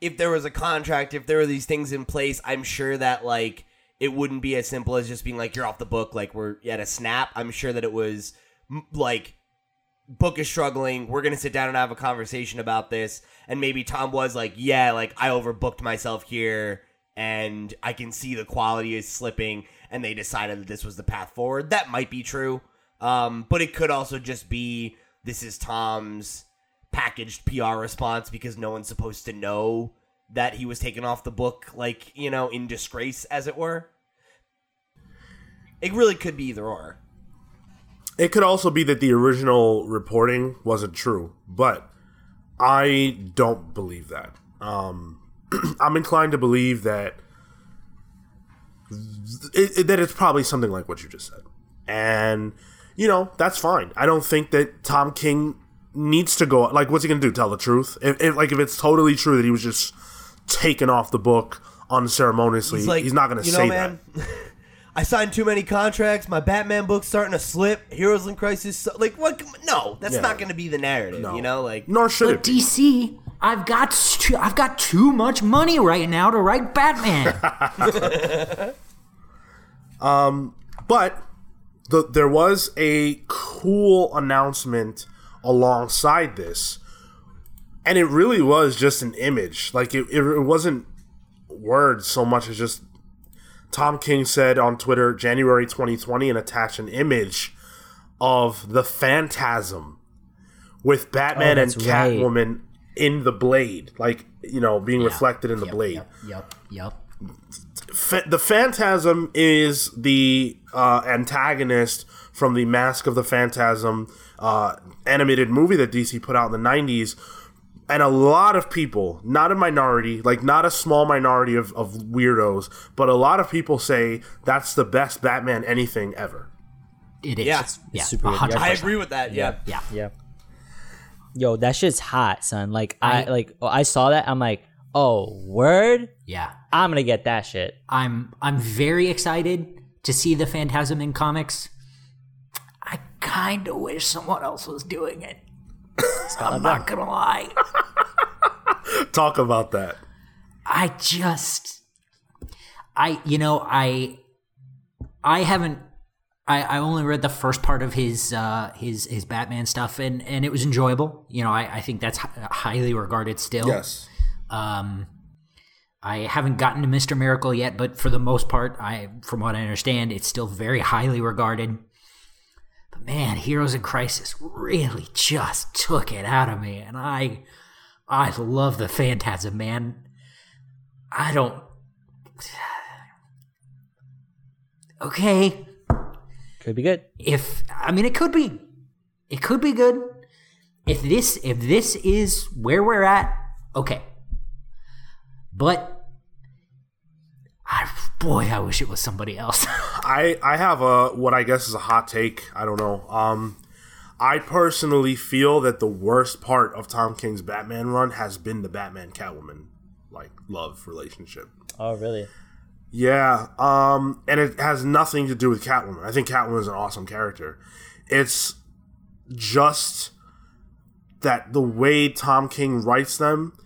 if there was a contract, if there were these things in place, I'm sure that like it wouldn't be as simple as just being like you're off the book, like we're at a snap. I'm sure that it was like book is struggling. We're gonna sit down and have a conversation about this, and maybe Tom was like, yeah, like I overbooked myself here, and I can see the quality is slipping, and they decided that this was the path forward. That might be true, um, but it could also just be this is Tom's packaged PR response because no one's supposed to know that he was taken off the book, like, you know, in disgrace, as it were. It really could be either or. It could also be that the original reporting wasn't true, but I don't believe that. Um, I'm inclined to believe that it, it- that it's probably something like what you just said, and you know that's fine. I don't think that Tom King needs to go. Like, what's he gonna do? Tell the truth? If, if like if it's totally true that he was just taken off the book unceremoniously, he's, not gonna you say know, that. I signed too many contracts. My Batman book's starting to slip. Heroes in Crisis. Like, what? No, that's Yeah. not going to be the narrative. No. You know, like, Nor should but. DC, I've got too, I've got too much money right now to write Batman. Um, but the, there was a cool announcement alongside this, and it really was just an image. Like it, it, it wasn't words so much as just Tom King said on Twitter, January 2020, and attached an image of the Phantasm with Batman Oh, and that's right. Catwoman in the blade, like you know, being reflected in the blade. Yep, yep. Fa- the Phantasm is the uh, antagonist from the Mask of the Phantasm uh, animated movie that DC put out in the 90s. and a lot of people, not a minority, like not a small minority of, of weirdos, but a lot of people say that's the best Batman anything ever. It is. Yeah. yeah. super 100%. I agree with that. Yeah. Yeah. Yeah. Yo, that shit's hot, son. Like I, like oh, I saw that. I'm like, oh, word. Yeah. I'm gonna get that shit. I'm I'm very excited to see the Phantasm in comics. I kind of wish someone else was doing it. I'm not gonna lie. Talk about that. I just, I you know I, I haven't. I, I only read the first part of his uh, his his Batman stuff and, and it was enjoyable. You know, I, I think that's hi- highly regarded still. Yes. Um, I haven't gotten to Mister Miracle yet, but for the most part, I from what I understand, it's still very highly regarded. But man, Heroes in Crisis really just took it out of me, and I, I love the Phantasm, man. I don't. Okay, Could be good. if I mean it could be, it could be good. If this if this is where we're at, okay. But I boy, I wish it was somebody else. I I have a what I guess is a hot take. I don't know. Um, I personally feel that the worst part of Tom King's Batman run has been the Batman Catwoman like love relationship. Oh, really? Yeah, um, and it has nothing to do with Catwoman. I think Catwoman is an awesome character. It's just that the way Tom King writes them.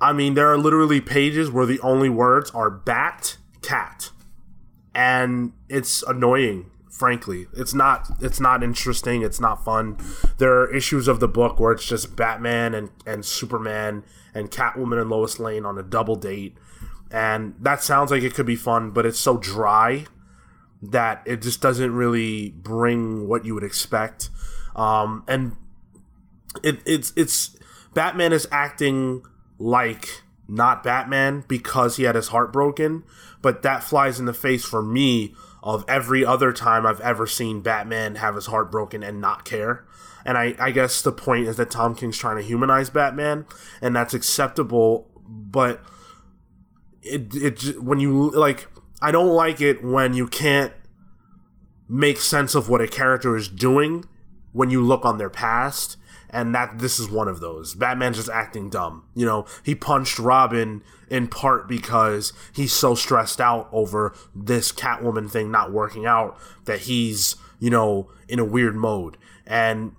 I mean, there are literally pages where the only words are bat, cat, and it's annoying. Frankly, it's not. It's not interesting. It's not fun. There are issues of the book where it's just Batman and and Superman and Catwoman and Lois Lane on a double date and that sounds like it could be fun, but it's so dry that it just doesn't really bring what you would expect. Um, and it, it's it's Batman is acting like not Batman because he had his heart broken, but that flies in the face for me of every other time I've ever seen Batman have his heart broken and not care. And I, I guess the point is that Tom King's trying to humanize Batman, and that's acceptable, but it it when you like I don't like it when you can't make sense of what a character is doing when you look on their past and that this is one of those. Batman's just acting dumb. You know, he punched Robin in part because he's so stressed out over this Catwoman thing not working out that he's, you know, in a weird mode. And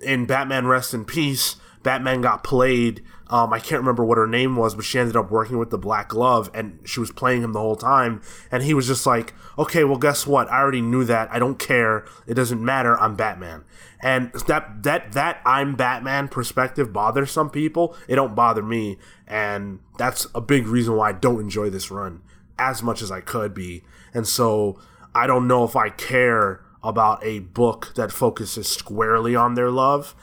in Batman Rest in Peace, Batman got played. Um, I can't remember what her name was, but she ended up working with the Black Glove, and she was playing him the whole time. And he was just like, "Okay, well, guess what? I already knew that. I don't care. It doesn't matter. I'm Batman." And that that that I'm Batman perspective bothers some people. It don't bother me, and that's a big reason why I don't enjoy this run as much as I could be. And so I don't know if I care about a book that focuses squarely on their love.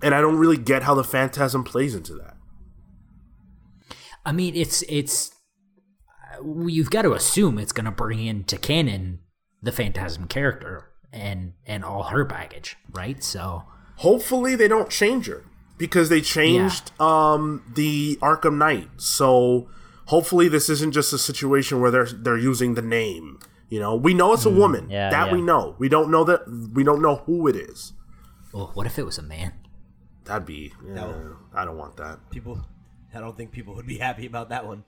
And I don't really get how the phantasm plays into that. I mean, it's it's uh, you've got to assume it's going to bring into canon the Phantasm character and and all her baggage, right? So Hopefully they don't change her because they changed um the Arkham Knight. So hopefully this isn't just a situation where they're they're using the name. You know, we know it's a mm, woman. yeah, that yeah. we know. We don't know that we don't know who it is. well, what if it was a man? That'd be yeah, uh, I don't want that. People, I don't think people would be happy about that one.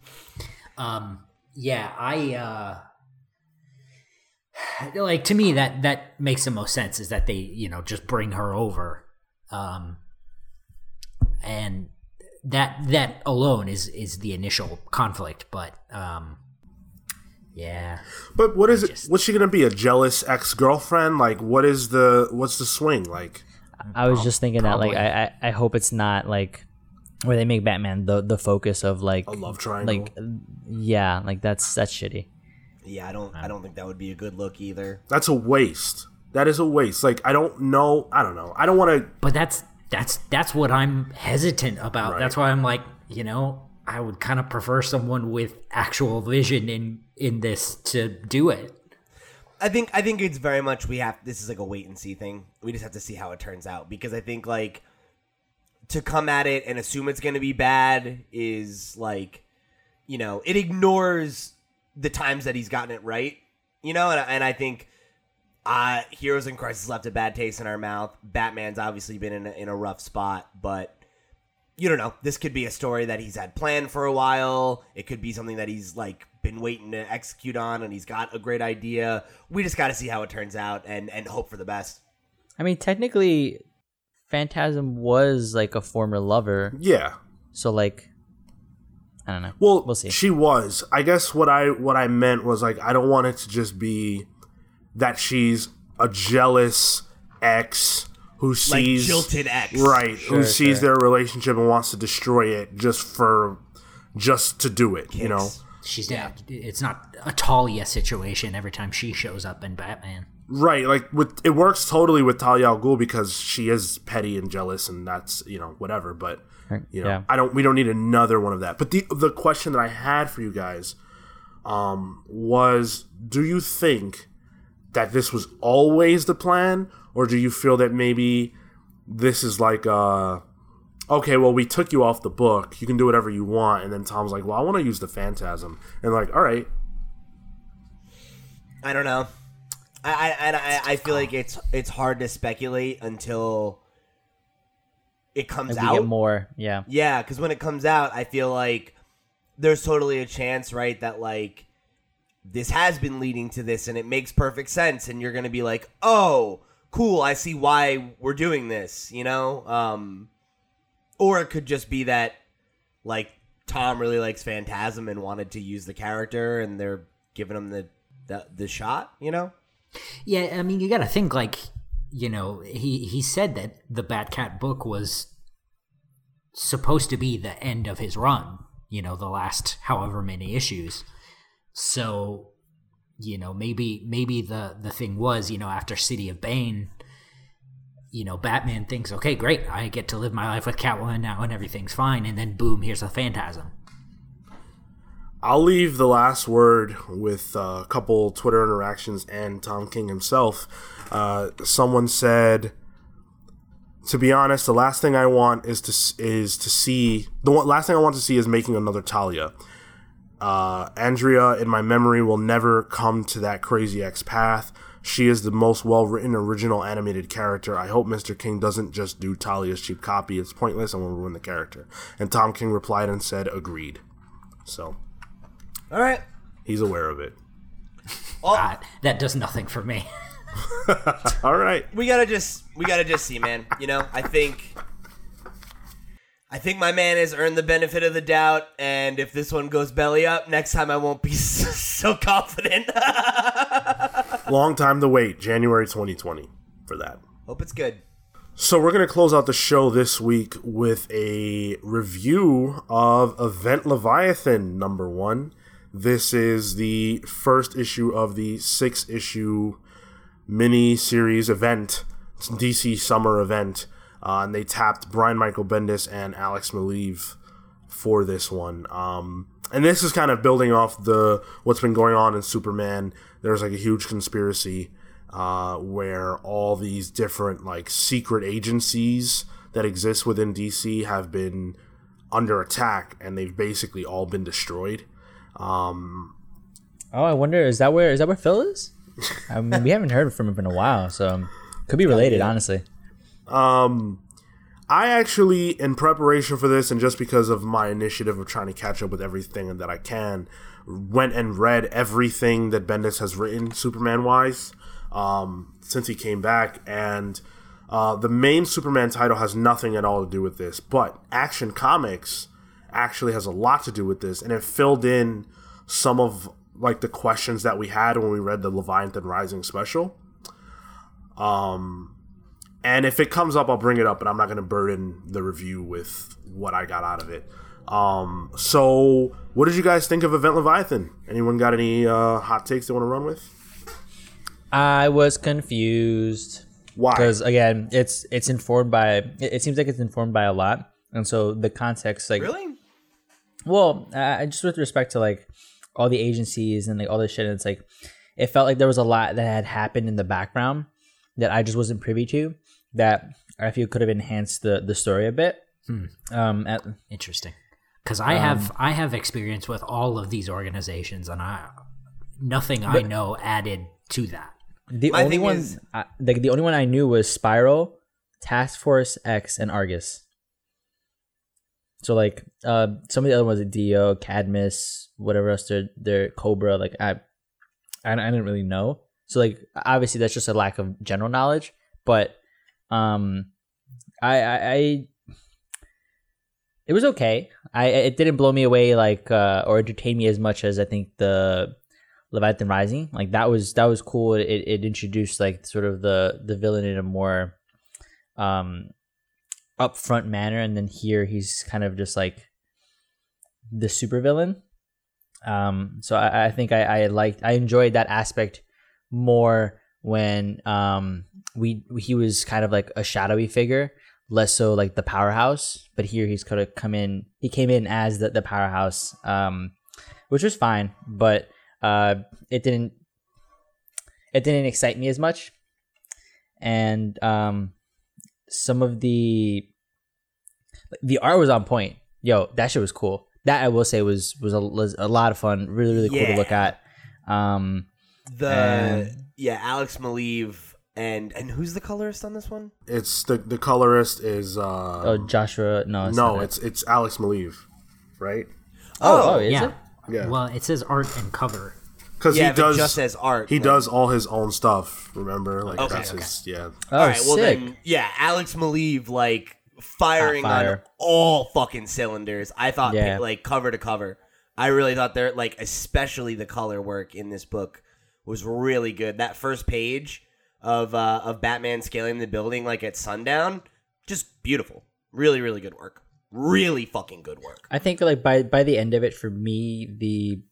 Um, yeah, I uh, like to me that that makes the most sense is that they you know just bring her over, um, and that that alone is is the initial conflict, but um, yeah, But what is it? What's she gonna be? A jealous ex girlfriend? Like, what is the what's the swing? Like, I was just thinking that, like. I, I I hope it's not like where they make Batman the the focus of like a love triangle? like yeah, like that's that's shitty. Yeah, I don't. I don't think that would be a good look either. That's a waste. That is a waste. Like, I don't know. I don't know. I don't want to. but that's that's that's what I'm hesitant about. Right. That's why I'm like, you know, I would kind of prefer someone with actual vision in in this to do it. I think. I think it's very much we have. This is like a wait and see thing. We just have to see how it turns out because I think like to come at it and assume it's going to be bad is like, you know, it ignores the times that he's gotten it right. You know, and, and I think uh, Heroes in Crisis left a bad taste in our mouth. Batman's obviously been in a, in a rough spot, but you don't know. This could be a story that he's had planned for a while. It could be something that he's like been waiting to execute on, and he's got a great idea. We just got to see how it turns out and and hope for the best. I mean, technically, Phantasm was like a former lover, Yeah. so like, I don't know. Well, we'll see. She was. I guess what I what I meant was like I don't want it to just be that she's a jealous ex who Like sees jilted ex, right Sure, who sees sure. their relationship and wants to destroy it just for just to do it. You know. Kicks. She's It's not a Talia situation every time she shows up in Batman. Right, like with it works totally with Talia al Ghul because she is petty and jealous, and that's you know whatever. But you know, Yeah. I don't. We don't need another one of that. But the the question that I had for you guys, um, was: Do you think that this was always the plan, or do you feel that maybe this is like uh okay, well, we took you off the book. You can do whatever you want. And then Tom's like, well, I want to use the phantasm. And like, all right, I don't know. I I, I I feel like it's it's hard to speculate until it comes we out. get more, yeah. Yeah, because when it comes out, I feel like there's totally a chance, right, that like this has been leading to this, and it makes perfect sense, and you're gonna be like, oh, cool, I see why we're doing this, you know. Um, or it could just be that like Tom really likes Phantasm and wanted to use the character, and they're giving him the the, the shot, you know. Yeah, I mean, you got to think like, you know, he he said that the Batcat book was supposed to be the end of his run. You know, the last however many issues. So, you know, maybe maybe the the thing was, you know, after City of Bane, you know, Batman thinks, okay, great, I get to live my life with Catwoman now, and everything's fine, and then boom, here's a Phantasm. I'll leave the last word with uh, a couple Twitter interactions and Tom King himself. Uh, someone said, "To be honest, the last thing I want is to is to see the one, last thing I want to see is making another Talia. Uh, Andrea, in my memory, will never come to that crazy X path. She is the most well written original animated character. I hope Mr. King doesn't just do Talia's cheap copy. It's pointless and will ruin the character." And Tom King replied and said, "Agreed." So. All right. He's aware of it. Uh, that does nothing for me. All right. we gotta just we gotta just see man you know i think i think my man has earned the benefit of the doubt and if this one goes belly up next time i won't be so confident Long time to wait. January 2020 for that. hope it's good So we're going to close out the show this week with a review of Event Leviathan number 1. This is the first issue of the 6 issue mini series event, DC summer event. Uh, and they tapped Brian Michael Bendis and Alex Maleev for this one. Um, and this is kind of building off the what's been going on in Superman. There's like a huge conspiracy uh, where all these different like secret agencies that exist within DC have been under attack, and they've basically all been destroyed. Um, Oh, I wonder is that where is that where Phil is? I mean, we haven't heard from him in a while, so um, could be related, honestly. Um, I actually, in preparation for this, and just because of my initiative of trying to catch up with everything that I can, went and read everything that Bendis has written Superman wise um, since he came back. And uh, the main Superman title has nothing at all to do with this, but Action Comics actually has a lot to do with this, and it filled in some of like the questions that we had when we read the Leviathan Rising special. Um, and if it comes up, I'll bring it up, but I'm not going to burden the review with what I got out of it. Um, so, what did you guys think of Event Leviathan? Anyone got any uh, hot takes they want to run with? I was confused Why? because again, it's it's informed by it, it seems like it's informed by a lot, and so the context, like, really well, uh, just with respect to like all the agencies and like all this shit, it's like it felt like there was a lot that had happened in the background that I just wasn't privy to that I feel could have enhanced the the story a bit. Um, at, Interesting. Because I have I have experience with all of these organizations, and I nothing I know added to that. the My only one, is- I, like the only one I knew was Spyral, Task Force X, and Argus. So like, uh, some of the other ones, like DEO, Cadmus, whatever else, they're, they're Kobra. Like I, I, I didn't really know. So like, obviously that's just a lack of general knowledge. But, um, I, I, I it was okay. I it didn't blow me away like uh, or entertain me as much as I think the Leviathan Rising. Like that was that was cool. It, it introduced like sort of the the villain in a more um upfront manner, and then here he's kind of just like the super villain. Um, so I, I think I, I liked I enjoyed that aspect more when um we he was kind of like a shadowy figure less so like the powerhouse. But here he's kind of come in he came in as the, the powerhouse um which was fine. But uh it didn't it didn't excite me as much. And um some of the the art was on point yo that shit was cool that i will say was was a, was a lot of fun really really cool to look at um The And- yeah, Alex Maleev and and who's the colorist on this one? It's the the colorist is uh oh joshua no it's no, not it. it's it's Alex Maleev, right? oh, oh is yeah. it Yeah. Well, it says art and cover. Because Yeah, he does just says art, He then- does all his own stuff. Remember, like Okay, that's okay. his yeah. oh All right, well sick then, yeah, Alex Maleev like firing fire. on all fucking cylinders. I thought Yeah. like cover to cover. I really thought there like especially the color work in this book was really good. That first page of uh, of Batman scaling the building like at sundown, just beautiful. Really, really good work. Really fucking good work. I think like by by the end of it, for me, the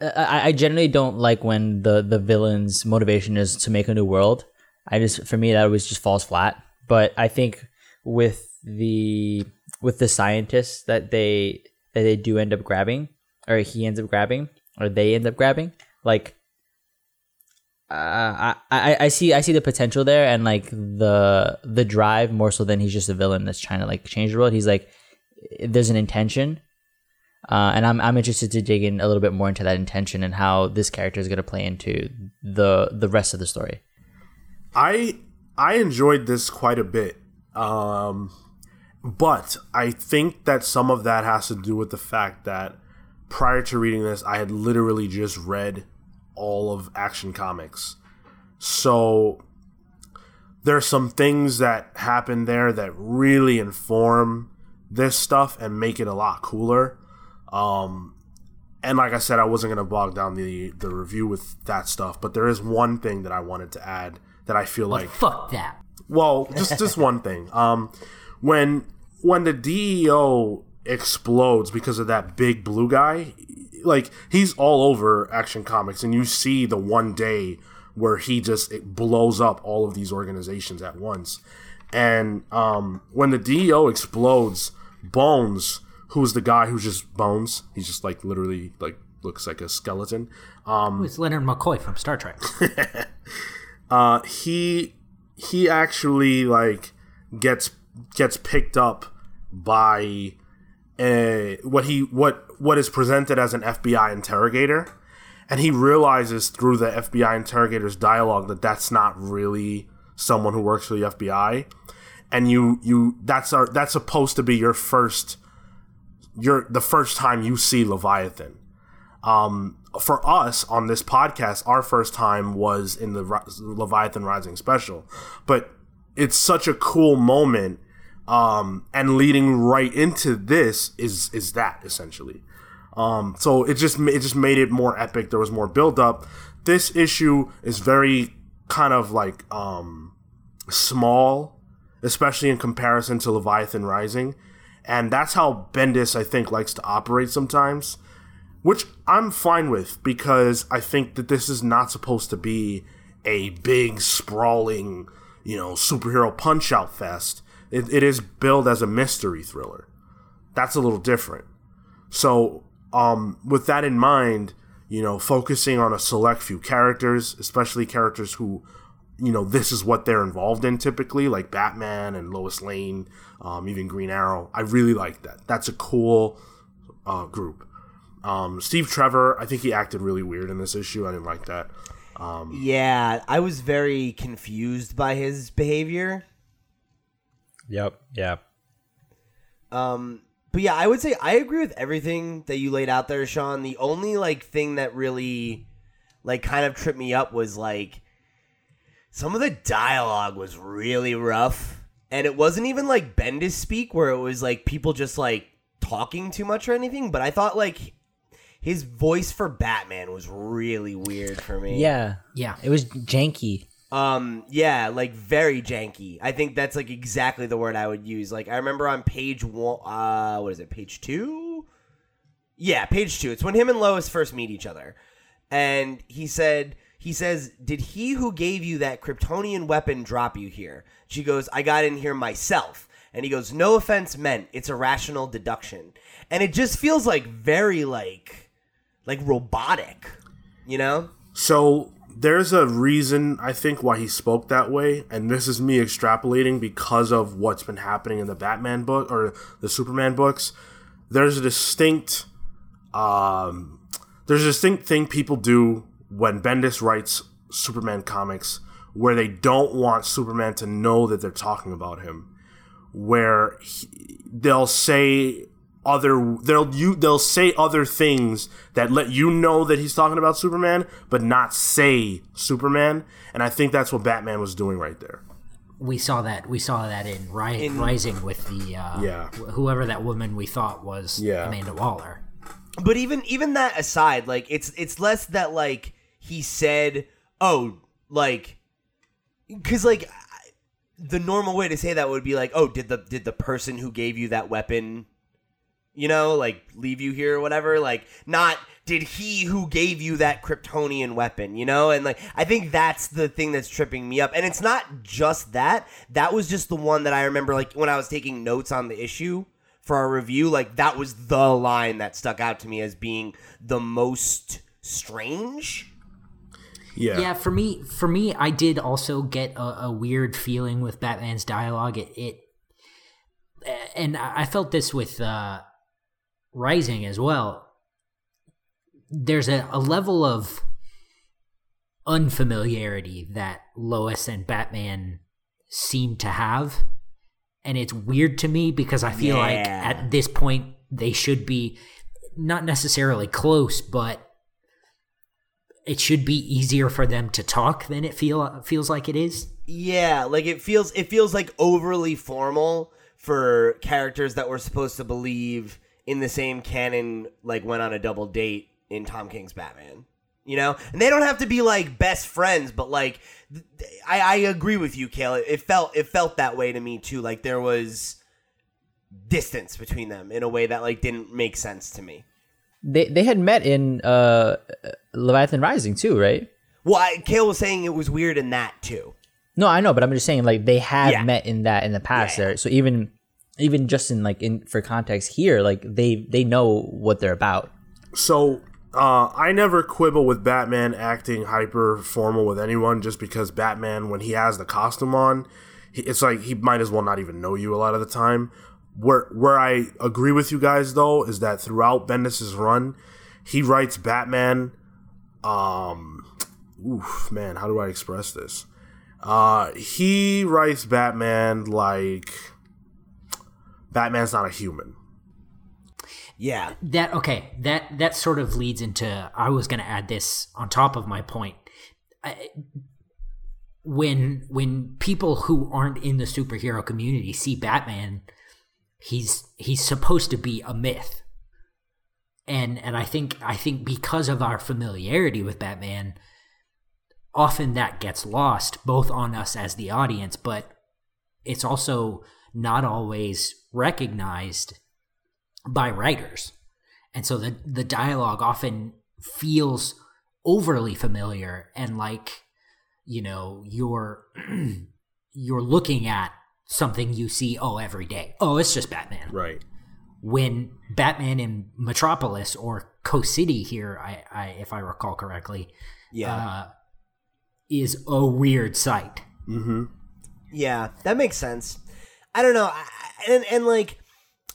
I, I, generally don't like when the the villain's motivation is to make a new world. I just for me that always just falls flat. But I think with the with the scientists that they that they do end up grabbing, or he ends up grabbing, or they end up grabbing, like uh, I, I I see I see the potential there and like the the drive more so than he's just a villain that's trying to like change the world. He's like there's an intention, uh, and I'm I'm interested to dig in a little bit more into that intention and how this character is going to play into the the rest of the story. I I enjoyed this quite a bit. Um but I think that some of that has to do with the fact that prior to reading this, I had literally just read all of Action Comics. So there are some things that happen there that really inform this stuff and make it a lot cooler. Um, and like I said, I wasn't going to bog down the the review with that stuff, but there is one thing that I wanted to add that I feel like Fuck that. well, just just one thing. Um, when when the DEO explodes because of that big blue guy, like he's all over Action Comics, and you see the one day where he just it blows up all of these organizations at once. And um, when the DEO explodes, Bones, who's the guy who's just Bones, he's just like literally like looks like a skeleton. Um, It's Leonard McCoy from Star Trek. uh he he actually like gets gets picked up by a what he what what is presented as an FBI interrogator and he realizes through the FBI interrogator's dialogue that that's not really someone who works for the FBI and you you that's our that's supposed to be your first your the first time you see Leviathan um, for us on this podcast, our first time was in the Leviathan Rising special, but it's such a cool moment, um, and leading right into this is is that essentially. Um, so it just it just made it more epic. There was more build up. This issue is very kind of like um, small, especially in comparison to Leviathan Rising, and that's how Bendis I think likes to operate sometimes which I'm fine with because I think that this is not supposed to be a big sprawling, you know, superhero punch out fest. It, it is billed as a mystery thriller. That's a little different. So, um, with that in mind, you know, focusing on a select few characters, especially characters who you know this is what they're involved in typically, like Batman and Lois Lane, um, even Green Arrow. I really like that. That's a cool uh, group. Um, Steve Trevor, I think he acted really weird in this issue. I didn't like that. Yeah, I was very confused by his behavior. Yep. Yeah. Um, but yeah, I would say I agree with everything that you laid out there, Sean. The only like thing that really like kind of tripped me up was like some of the dialogue was really rough. And it wasn't even like Bendis speak where it was like people just like talking too much or anything, but I thought like his voice for Batman was really weird for me. Yeah. Yeah. It was janky. Um, yeah, like very janky. I think that's like exactly the word I would use. Like I remember on page one, uh, what is it, page two? Yeah, page two. It's when him and Lois first meet each other, and he said, he says, "Did he who gave you that Kryptonian weapon drop you here?" She goes, "I got in here myself." And he goes, "No offense meant. It's a rational deduction." And it just feels like very like, like robotic, you know? So there's a reason I think why he spoke that way, and this is me extrapolating because of what's been happening in the Batman book or the Superman books. There's a distinct, um, there's a distinct thing people do when Bendis writes Superman comics where they don't want Superman to know that they're talking about him, where he, they'll say other they'll you they'll say other things that let you know that he's talking about Superman, but not say Superman. And I think that's what Batman was doing right there. we saw that we saw that in, Ri- Rising with the uh, Yeah. whoever that woman we thought was Yeah. Amanda Waller. but even even that aside like it's it's less that like he said oh like because like the normal way to say that would be like oh did the did the person who gave you that weapon you know like leave you here or whatever? Like not did he who gave you that kryptonian weapon you know? And like i think that's the thing that's tripping me up. And it's not just that. That was just the one that i remember like when i was taking notes on the issue for our review like that was the line that stuck out to me as being the most strange Yeah. Yeah, for me, for me, I did also get a, a weird feeling with Batman's dialogue. It, it and I felt this with uh, Rising as well. There's a, a level of unfamiliarity that Lois and Batman seem to have, and it's weird to me because I feel like at this point they should be not necessarily close, but it should be easier for them to talk than it feel feels like it is. Yeah, like it feels it feels like overly formal for characters that we're supposed to believe in the same canon like went on a double date in Tom King's Batman. You know? And they don't have to be like best friends, but like I, I agree with you, Cale. It felt it felt that way to me too. Like there was distance between them in a way that like didn't make sense to me. They they had met in uh Leviathan Rising too, right? Well, I, Cale was saying it was weird in that too. No, I know, but I'm just saying like they have Yeah. met in that in the past Yeah, yeah. there. So even even just in like in for context here, like they they know what they're about. So uh, I never quibble with Batman acting hyper formal with anyone just because Batman, when he has the costume on, he, it's like he might as well not even know you a lot of the time. Where where I agree with you guys though is that throughout Bendis's run, he writes Batman. Um, oof, man, how do I express this? Uh, he writes Batman like Batman's not a human. Yeah. That okay, that that sort of leads into I was going to add this on top of my point. I, when when people who aren't in the superhero community see Batman, he's he's supposed to be a myth. And and I think I think because of our familiarity with Batman, often that gets lost both on us as the audience, but it's also not always recognized by writers. And so the the dialogue often feels overly familiar and like you know you're you're looking at something you see oh every day. Oh, it's just Batman. Right. When Batman in Metropolis or Coast City here, I, I if I recall correctly, Yeah. uh, is a weird sight. Hmm. Yeah, that makes sense. I don't know, I, and and like,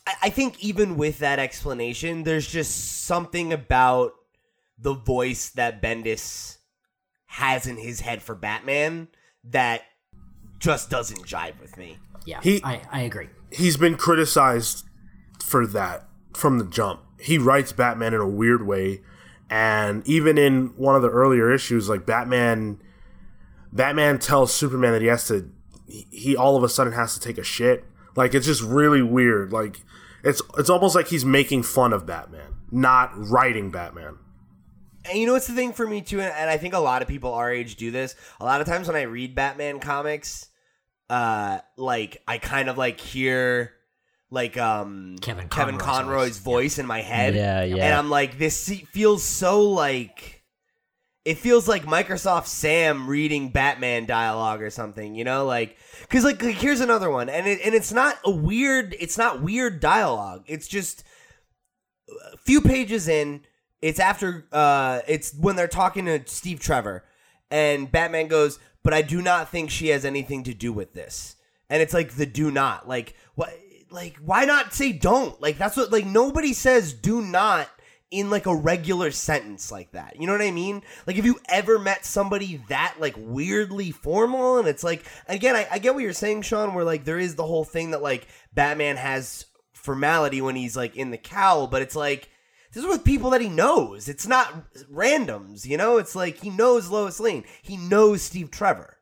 I, I think even with that explanation, there's just something about the voice that Bendis has in his head for Batman that just doesn't jive with me. Yeah, He- I, I agree. he's been criticized for that from the jump. He writes Batman in a weird way, and even in one of the earlier issues, like Batman, Batman tells Superman that he has to, he, he all of a sudden has to take a shit. Like it's just really weird. Like it's it's almost like he's making fun of Batman, not writing Batman. And you know what's the thing for me too, and, and I think a lot of people our age do this. A lot of times when I read Batman comics, uh, like I kind of like hear like um Kevin Kevin Conroy's Conroy's voice. voice in my head. Yeah, yeah. And I'm like, this feels so like. It feels like Microsoft Sam reading Batman dialogue or something, you know, like because like, like here's another one, and it and it's not a weird, it's not weird dialogue. It's just a few pages in. It's after, uh, it's when they're talking to Steve Trevor, and Batman goes, "But I do not think she has anything to do with this." And it's like the do not, like what, like why not say don't? Like that's what, like nobody says do not in like a regular sentence like that. You know what I mean? Like if you ever met somebody that like weirdly formal and it's like again, I, I get what you're saying, Sean, where like there is the whole thing that like Batman has formality when he's like in the cowl, but it's like this is with people that he knows. It's not randoms, you know? It's like he knows Lois Lane. He knows Steve Trevor.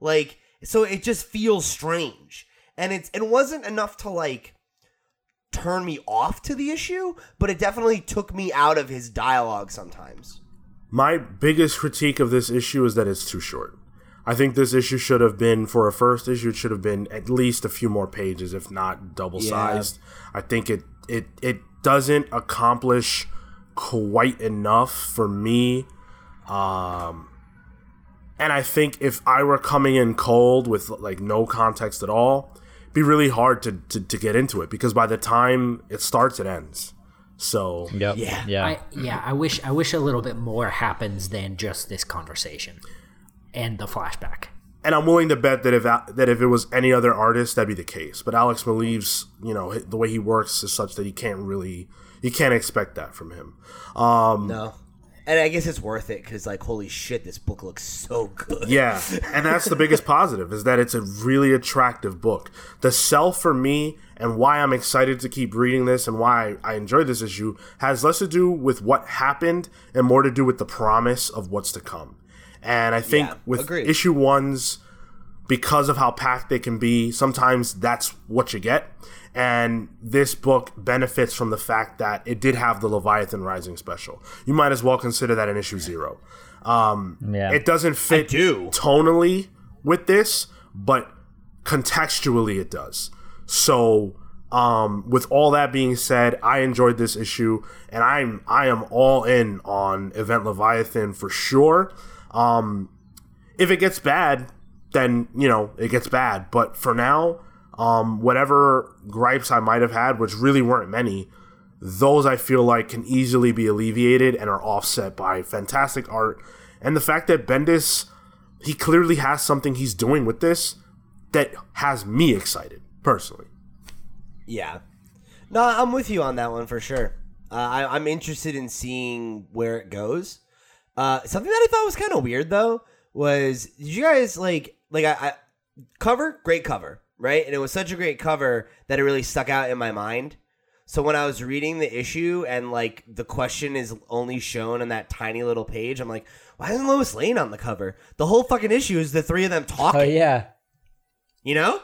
Like so it just feels strange. And it's it wasn't enough to like turn me off to the issue, but it definitely took me out of his dialogue sometimes. My biggest critique of this issue is that it's too short. I think this issue should have been for a first issue. It should have been at least a few more pages, if not double sized. I think it it it doesn't accomplish quite enough for me. Um, and I think if I were coming in cold with like no context at all, it'd be really hard to, to, to get into it because by the time it starts, it ends. So Yep. Yeah. Yeah. I yeah, I wish I wish a little bit more happens than just this conversation and the flashback. And I'm willing to bet that if that if it was any other artist, that'd be the case. But Alex Maleev's, you know, the way he works is such that you can't really, you can't expect that from him. Um, No. And I guess it's worth it because, like, holy shit, this book looks so good. yeah, and that's the biggest positive is that it's a really attractive book. The sell for me and why I'm excited to keep reading this and why I enjoy this issue has less to do with what happened and more to do with the promise of what's to come. And I think Yeah, with agreed. issue ones, because of how packed they can be, sometimes that's what you get. And this book benefits from the fact that it did have the Leviathan Rising special. You might as well consider that an issue zero. Um, Yeah. It doesn't fit do. tonally with this, but contextually it does. So, um, with all that being said, I enjoyed this issue, and I'm I am all in on Event Leviathan for sure. Um, if it gets bad, then you know it gets bad. But for now, um, whatever gripes I might have had, which really weren't many, those I feel like can easily be alleviated and are offset by fantastic art and the fact that Bendis he clearly has something he's doing with this that has me excited personally. Yeah. No, I'm with you on that one for sure. Uh, I, I'm interested in seeing where it goes. Uh, something that I thought was kind of weird though was did you guys like like I, I cover great cover right and it was such a great cover that it really stuck out in my mind. So when I was reading the issue and like the question is only shown on that tiny little page, I'm like, why isn't Lois Lane on the cover? The whole fucking issue is the three of them talking. oh yeah. You know?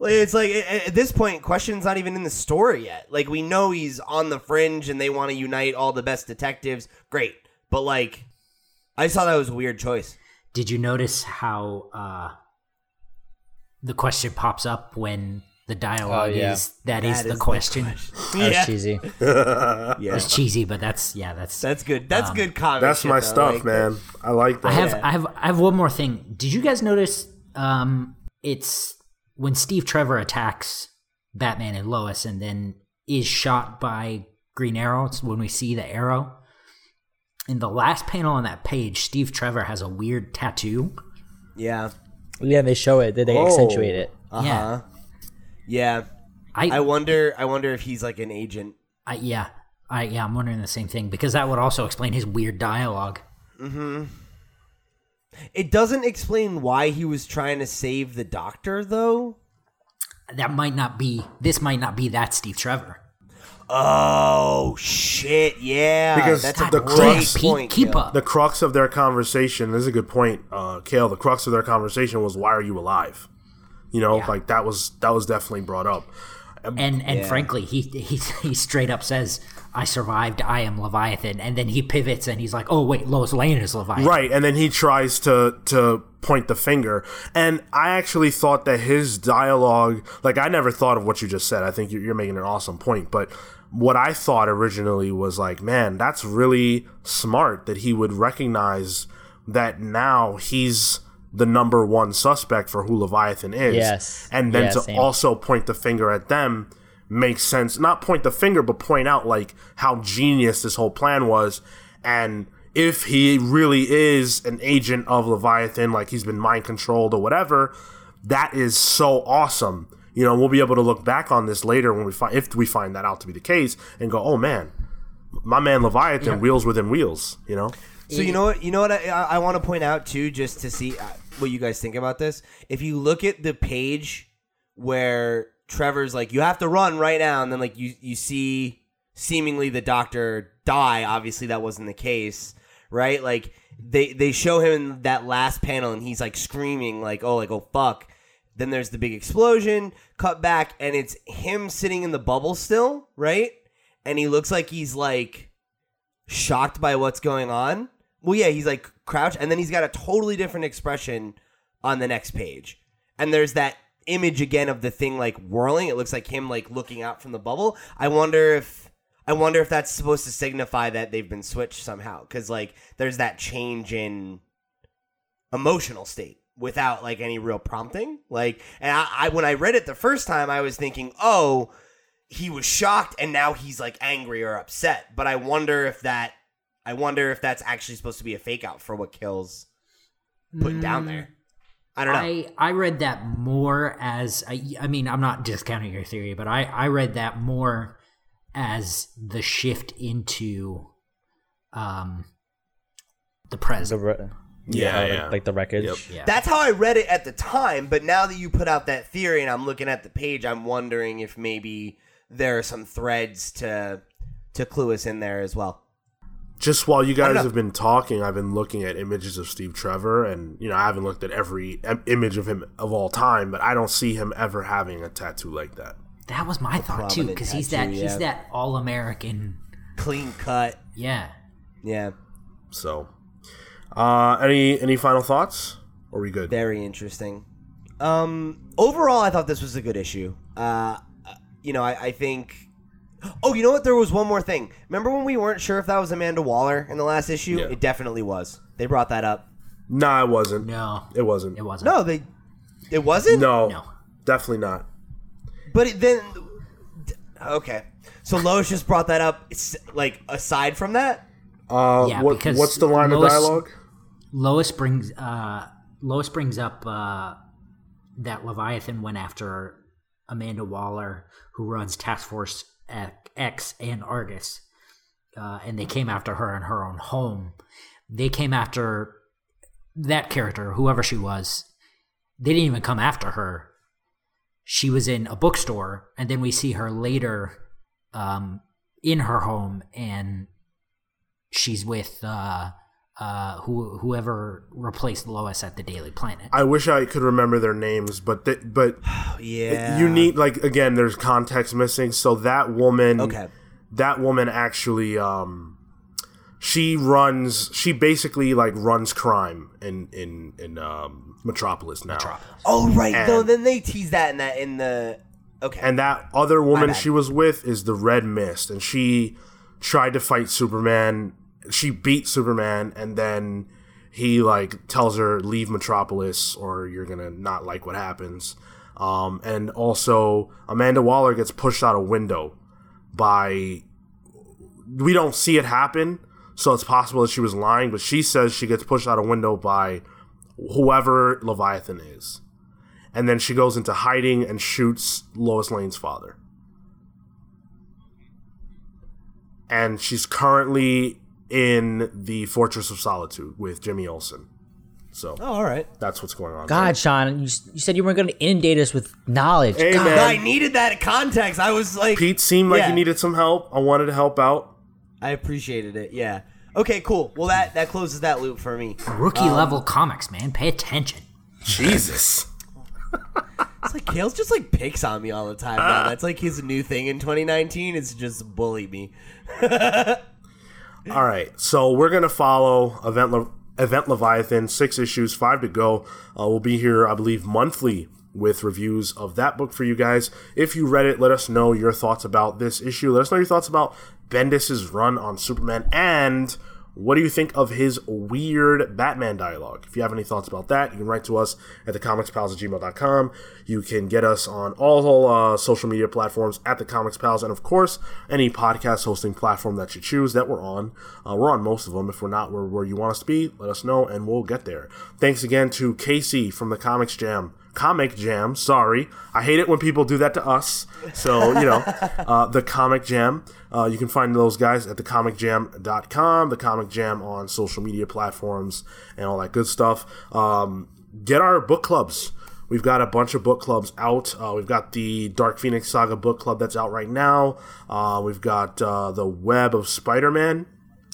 It's like at at this point, question's not even in the story yet. Like we know he's on the fringe and they want to unite all the best detectives. Great, but like, I just thought that was a weird choice. Did you notice how uh, the question pops up when the dialogue Oh, yeah. is that is That the is question? That Yeah, was cheesy. yeah, It's cheesy, but that's yeah, that's. that's good. That's good comic. That's shit, my though. stuff, Like, man. I like that. I have Yeah. I have I have one more thing. Did you guys notice? Um, it's when Steve Trevor attacks Batman and Lois, and then is shot by Green Arrow. It's when we see the arrow. In the last panel on that page, Steve Trevor has a weird tattoo Yeah. Yeah, they show it. They, they Oh. accentuate it. Uh huh. Yeah. Yeah. I, I wonder. I wonder if he's like an agent. I yeah, I yeah, I'm wondering the same thing because that would also explain his weird dialogue. Hmm. It doesn't explain why he was trying to save the doctor, though. That might not be. This might not be that Steve Trevor. Oh shit! Yeah, Because that's the a crux- Pete, point. keep Gil. up. The crux of their conversation, this is a good point, uh, Cale. The crux of their conversation was, "Why are you alive?" You know, like that was that was definitely brought up. and and frankly, he, he he straight up says, "I survived. I am Leviathan." And then he pivots and he's like, "Oh wait, Lois Lane is Leviathan." Right, and then he tries to to point the finger. And I actually thought that his dialogue, like I never thought of what you just said. I think you're, you're making an awesome point, but what I thought originally was like, man, that's really smart that he would recognize that now he's the number one suspect for who Leviathan is. Yes. And then Yeah, to same. also point the finger at them makes sense. Not point the finger, but point out like how genius this whole plan was. And if he really is an agent of Leviathan, like he's been mind controlled or whatever, that is so awesome. You know, we'll be able to look back on this later when we find if we find that out to be the case and go, oh man, my man Leviathan wheels within wheels. You know, So you know what? You know what? I, I, I want to point out too, just to see uh, what you guys think about this. If you look at the page where Trevor's like, "You have to run right now," and then like you you see seemingly the doctor die. Obviously, that wasn't the case, right? Like they they show him that last panel, and he's like screaming, like, "Oh, like oh fuck." Then there's the big explosion. Cut back, and it's him sitting in the bubble still, right? And he looks like he's like shocked by what's going on. Well, yeah, he's like crouched, and then he's got a totally different expression on the next page. And there's that image again of the thing like whirling. It looks like him like looking out from the bubble. I wonder if I wonder if that's supposed to signify that they've been switched somehow, because like there's that change in emotional state without like any real prompting. Like, and I, I when I read it the first time, I was thinking, oh, he was shocked and now he's like angry or upset. But I wonder if that I wonder if that's actually supposed to be a fake out for what kills putting down there. I don't know. I, I read that more as I, I mean I'm not discounting your theory, but I, I read that more as the shift into um the The present. re- Yeah, like, yeah. like the wreckage. Yep. Yeah. That's how I read it at the time, but now that you put out that theory and I'm looking at the page, I'm wondering if maybe there are some threads to to clue us in there as well. just while you guys have been talking, I've been looking at images of Steve Trevor, and you know I haven't looked at every image of him of all time, but I don't see him ever having a tattoo like that. That was my thought too, because he's that tattoo, he's that all American. Clean cut. Yeah. Yeah. So, uh, any any final thoughts? Or are we good? Very interesting. Um, overall, I thought this was a good issue. Uh, you know, I, I think. Oh, you know what? There was one more thing. Remember when we weren't sure if that was Amanda Waller in the last issue? Yeah. It definitely was. They brought that up. Nah, it wasn't. No, It wasn't. it wasn't. No, they. It wasn't. No, No. definitely not. But it, then. Okay, so Lois just brought that up. It's like aside from that. Uh, Yeah, what, what's the line Lois- of dialogue? Lois brings uh Lois brings up uh that Leviathan went after Amanda Waller, who runs Task Force X and Argus, uh, and they came after her in her own home. They came after that character, whoever she was. They didn't even come after her. She was in a bookstore, and then we see her later um, in her home, and she's with uh, uh, who, whoever replaced Lois at the Daily Planet. I wish I could remember their names, but th- but Yeah. you need like again. There's context missing. So that woman, Okay. that woman actually, um, she runs. She basically like runs crime in in in um, Metropolis now. Oh right. no, And- then they tease that in that in the. Okay. And that other woman she was with is the Red Mist, and she tried to fight Superman. She beats Superman, and then he like tells her leave Metropolis or you're gonna not like what happens. Um, and also Amanda Waller gets pushed out a window by. We don't see it happen, so it's possible that she was lying. But she says she gets pushed out a window by whoever Leviathan is. And then she goes into hiding and shoots Lois Lane's father. And she's currently in the Fortress of Solitude with Jimmy Olsen. So Oh, all right. that's what's going on. God, Sean, you, you said you weren't going to inundate us with knowledge. Hey, God. I needed that context. I was like, Pete seemed like Yeah. he needed some help. I wanted to help out. I appreciated it. Yeah. Okay, cool. Well, that that closes that loop for me. Rookie Um, level comics, man. Pay attention. Jesus. It's like Cale's just like picks on me all the time. Now. That's like his new thing in 2019 is just bully me. All right, so we're gonna follow Event Le- Event Leviathan, six issues, five to go. Uh, we'll be here, I believe, monthly with reviews of that book for you guys. If you read it, let us know your thoughts about this issue. Let us know your thoughts about Bendis's run on Superman, and what do you think of his weird Batman dialogue? If you have any thoughts about that, you can write to us at thecomicspals at gmail.com. You can get us on all uh, social media platforms at the Comics Pals, and of course, any podcast hosting platform that you choose that we're on. Uh, we're on most of them. If we're not where, where you want us to be, let us know, and we'll get there. Thanks again to Casey from the Comics Jam. Comic Jam, sorry. I hate it when people do that to us. So, you know, uh, the Comic Jam. Uh, you can find those guys at thecomicjam.com, the Comic Jam on social media platforms, and all that good stuff. Um, get our book clubs. We've got a bunch of book clubs out. Uh, we've got the Dark Phoenix Saga book club that's out right now. Uh, we've got uh, the Web of Spider Man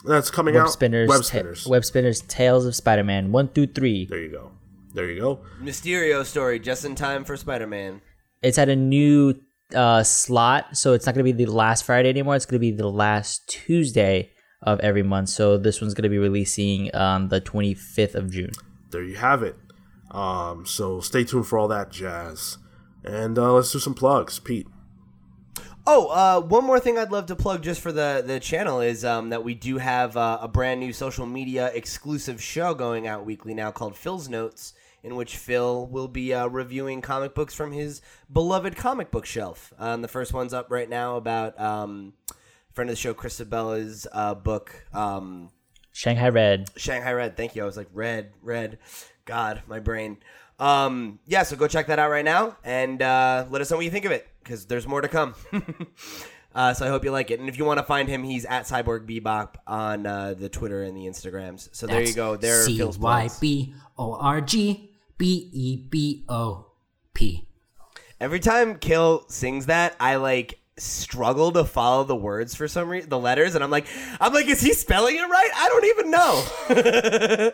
that's coming Web out. spinners, Web ta- Spinners. web spinners, Tales of Spider-Man, one through three. there you go. There you go. Mysterio story just in time for Spider-Man. It's at a new uh, slot, so it's not going to be the last Friday anymore. It's going to be the last Tuesday of every month. So this one's going to be releasing on the 25th of June. there you have it. Um, so stay tuned for all that jazz. And uh, let's do some plugs. Pete. Oh, uh, one more thing I'd love to plug just for the, the channel is um, that we do have uh, a brand new social media exclusive show going out weekly now called Phil's Notes, in which Phil will be uh, reviewing comic books from his beloved comic book shelf. Um, the first one's up right now about um, friend of the show, Chris Sebela's uh, book, um, Shanghai Red. Shanghai Red. Thank you. I was like, red, red. God, my brain. Um, yeah, so go check that out right now and uh, let us know what you think of it because there's more to come. uh, so I hope you like it. And if you want to find him, he's at Cyborg Bebop on uh, the Twitter and the Instagrams. So there you go. There C Y. B O R G B E B O P. Every time Kill sings that, I like struggle to follow the words for some reason, the letters, and I'm like, I'm like, is he spelling it right? I don't even know.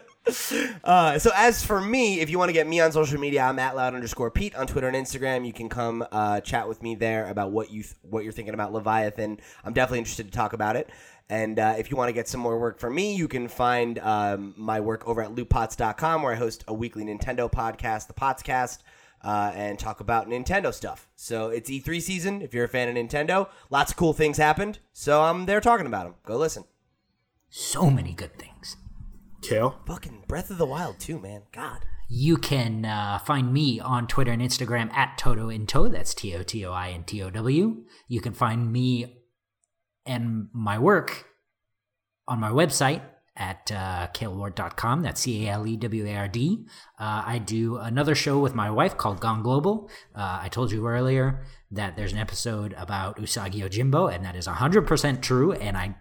uh, so as for me, if you want to get me on social media, I'm at loud underscore Pete on Twitter and Instagram. You can come uh, chat with me there about what you th- what you're thinking about Leviathan. I'm definitely interested to talk about it. And uh, if you want to get some more work from me, you can find um, my work over at looppots.com, where I host a weekly Nintendo podcast, the Potscast uh, and talk about Nintendo stuff. So it's E3 season. If you're a fan of Nintendo, lots of cool things happened. So I'm there talking about them. Go listen. So many good things. Cale. Fucking Breath of the Wild too, man. God. You can uh, find me on Twitter and Instagram at Toto Into. That's T O T O I N T O W. You can find me and my work on my website at uh, caleward.com. That's C A L E W A R D. Uh, I do another show with my wife called Gone Global. Uh, I told you earlier that there's an episode about Usagi Yojimbo, and that is 100% true. And I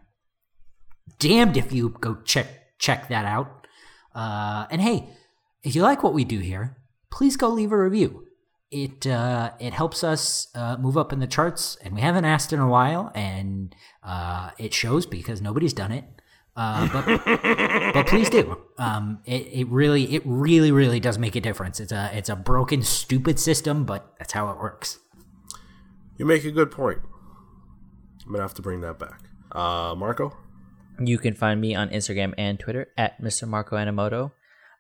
damned if you go check check that out. Uh, and hey, if you like what we do here, please go leave a review. It uh, it helps us uh, move up in the charts, and we haven't asked in a while, and uh, it shows because nobody's done it. Uh, but but please do. Um, it, it really it really really does make a difference. It's a it's a broken stupid system, but that's how it works. You make a good point. I'm gonna have to bring that back. Uh, Marco. You can find me on Instagram and Twitter at Mr. Marco Animoto.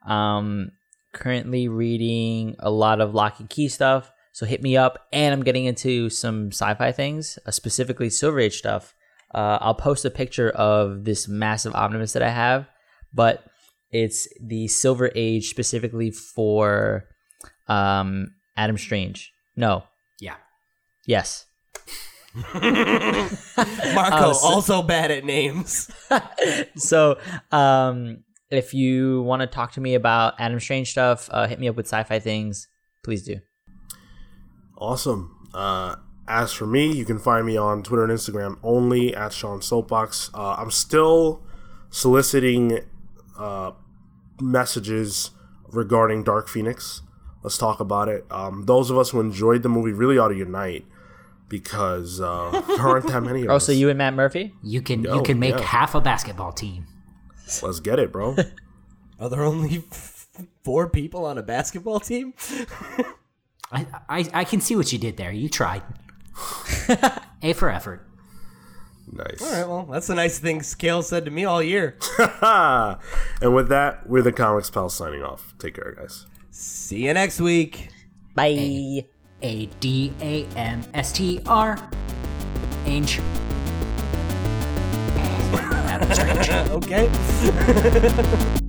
Um, currently reading a lot of Locke and Key stuff, so hit me up. And I'm getting into some sci-fi things, uh, specifically Silver Age stuff. Uh, I'll post a picture of this massive omnibus that I have, but it's the Silver Age specifically for um, Adam Strange. No, Yeah. yes. Marco, Oh, so- also bad at names. so um if you want to talk to me about Adam Strange stuff, uh, hit me up with sci-fi things. Please do. Awesome. Uh, as for me, you can find me on Twitter and Instagram only at Sean Soapbox. Uh, I'm still soliciting uh, messages regarding Dark Phoenix. Let's talk about it. Um, those of us who enjoyed the movie really ought to unite because uh, there aren't that many of Oh, us. so you and Matt Murphy? You can Yo, you can make yeah. half a basketball team. Let's get it, bro. Are there only four people on a basketball team? I, I I can see what you did there. You tried. A for effort. nice. All right, well, that's the nice thing Scale said to me all year. and with that, we're the Comics Pals signing off. Take care, guys. See you next week. Bye. A D A M S T R. Ange. Okay.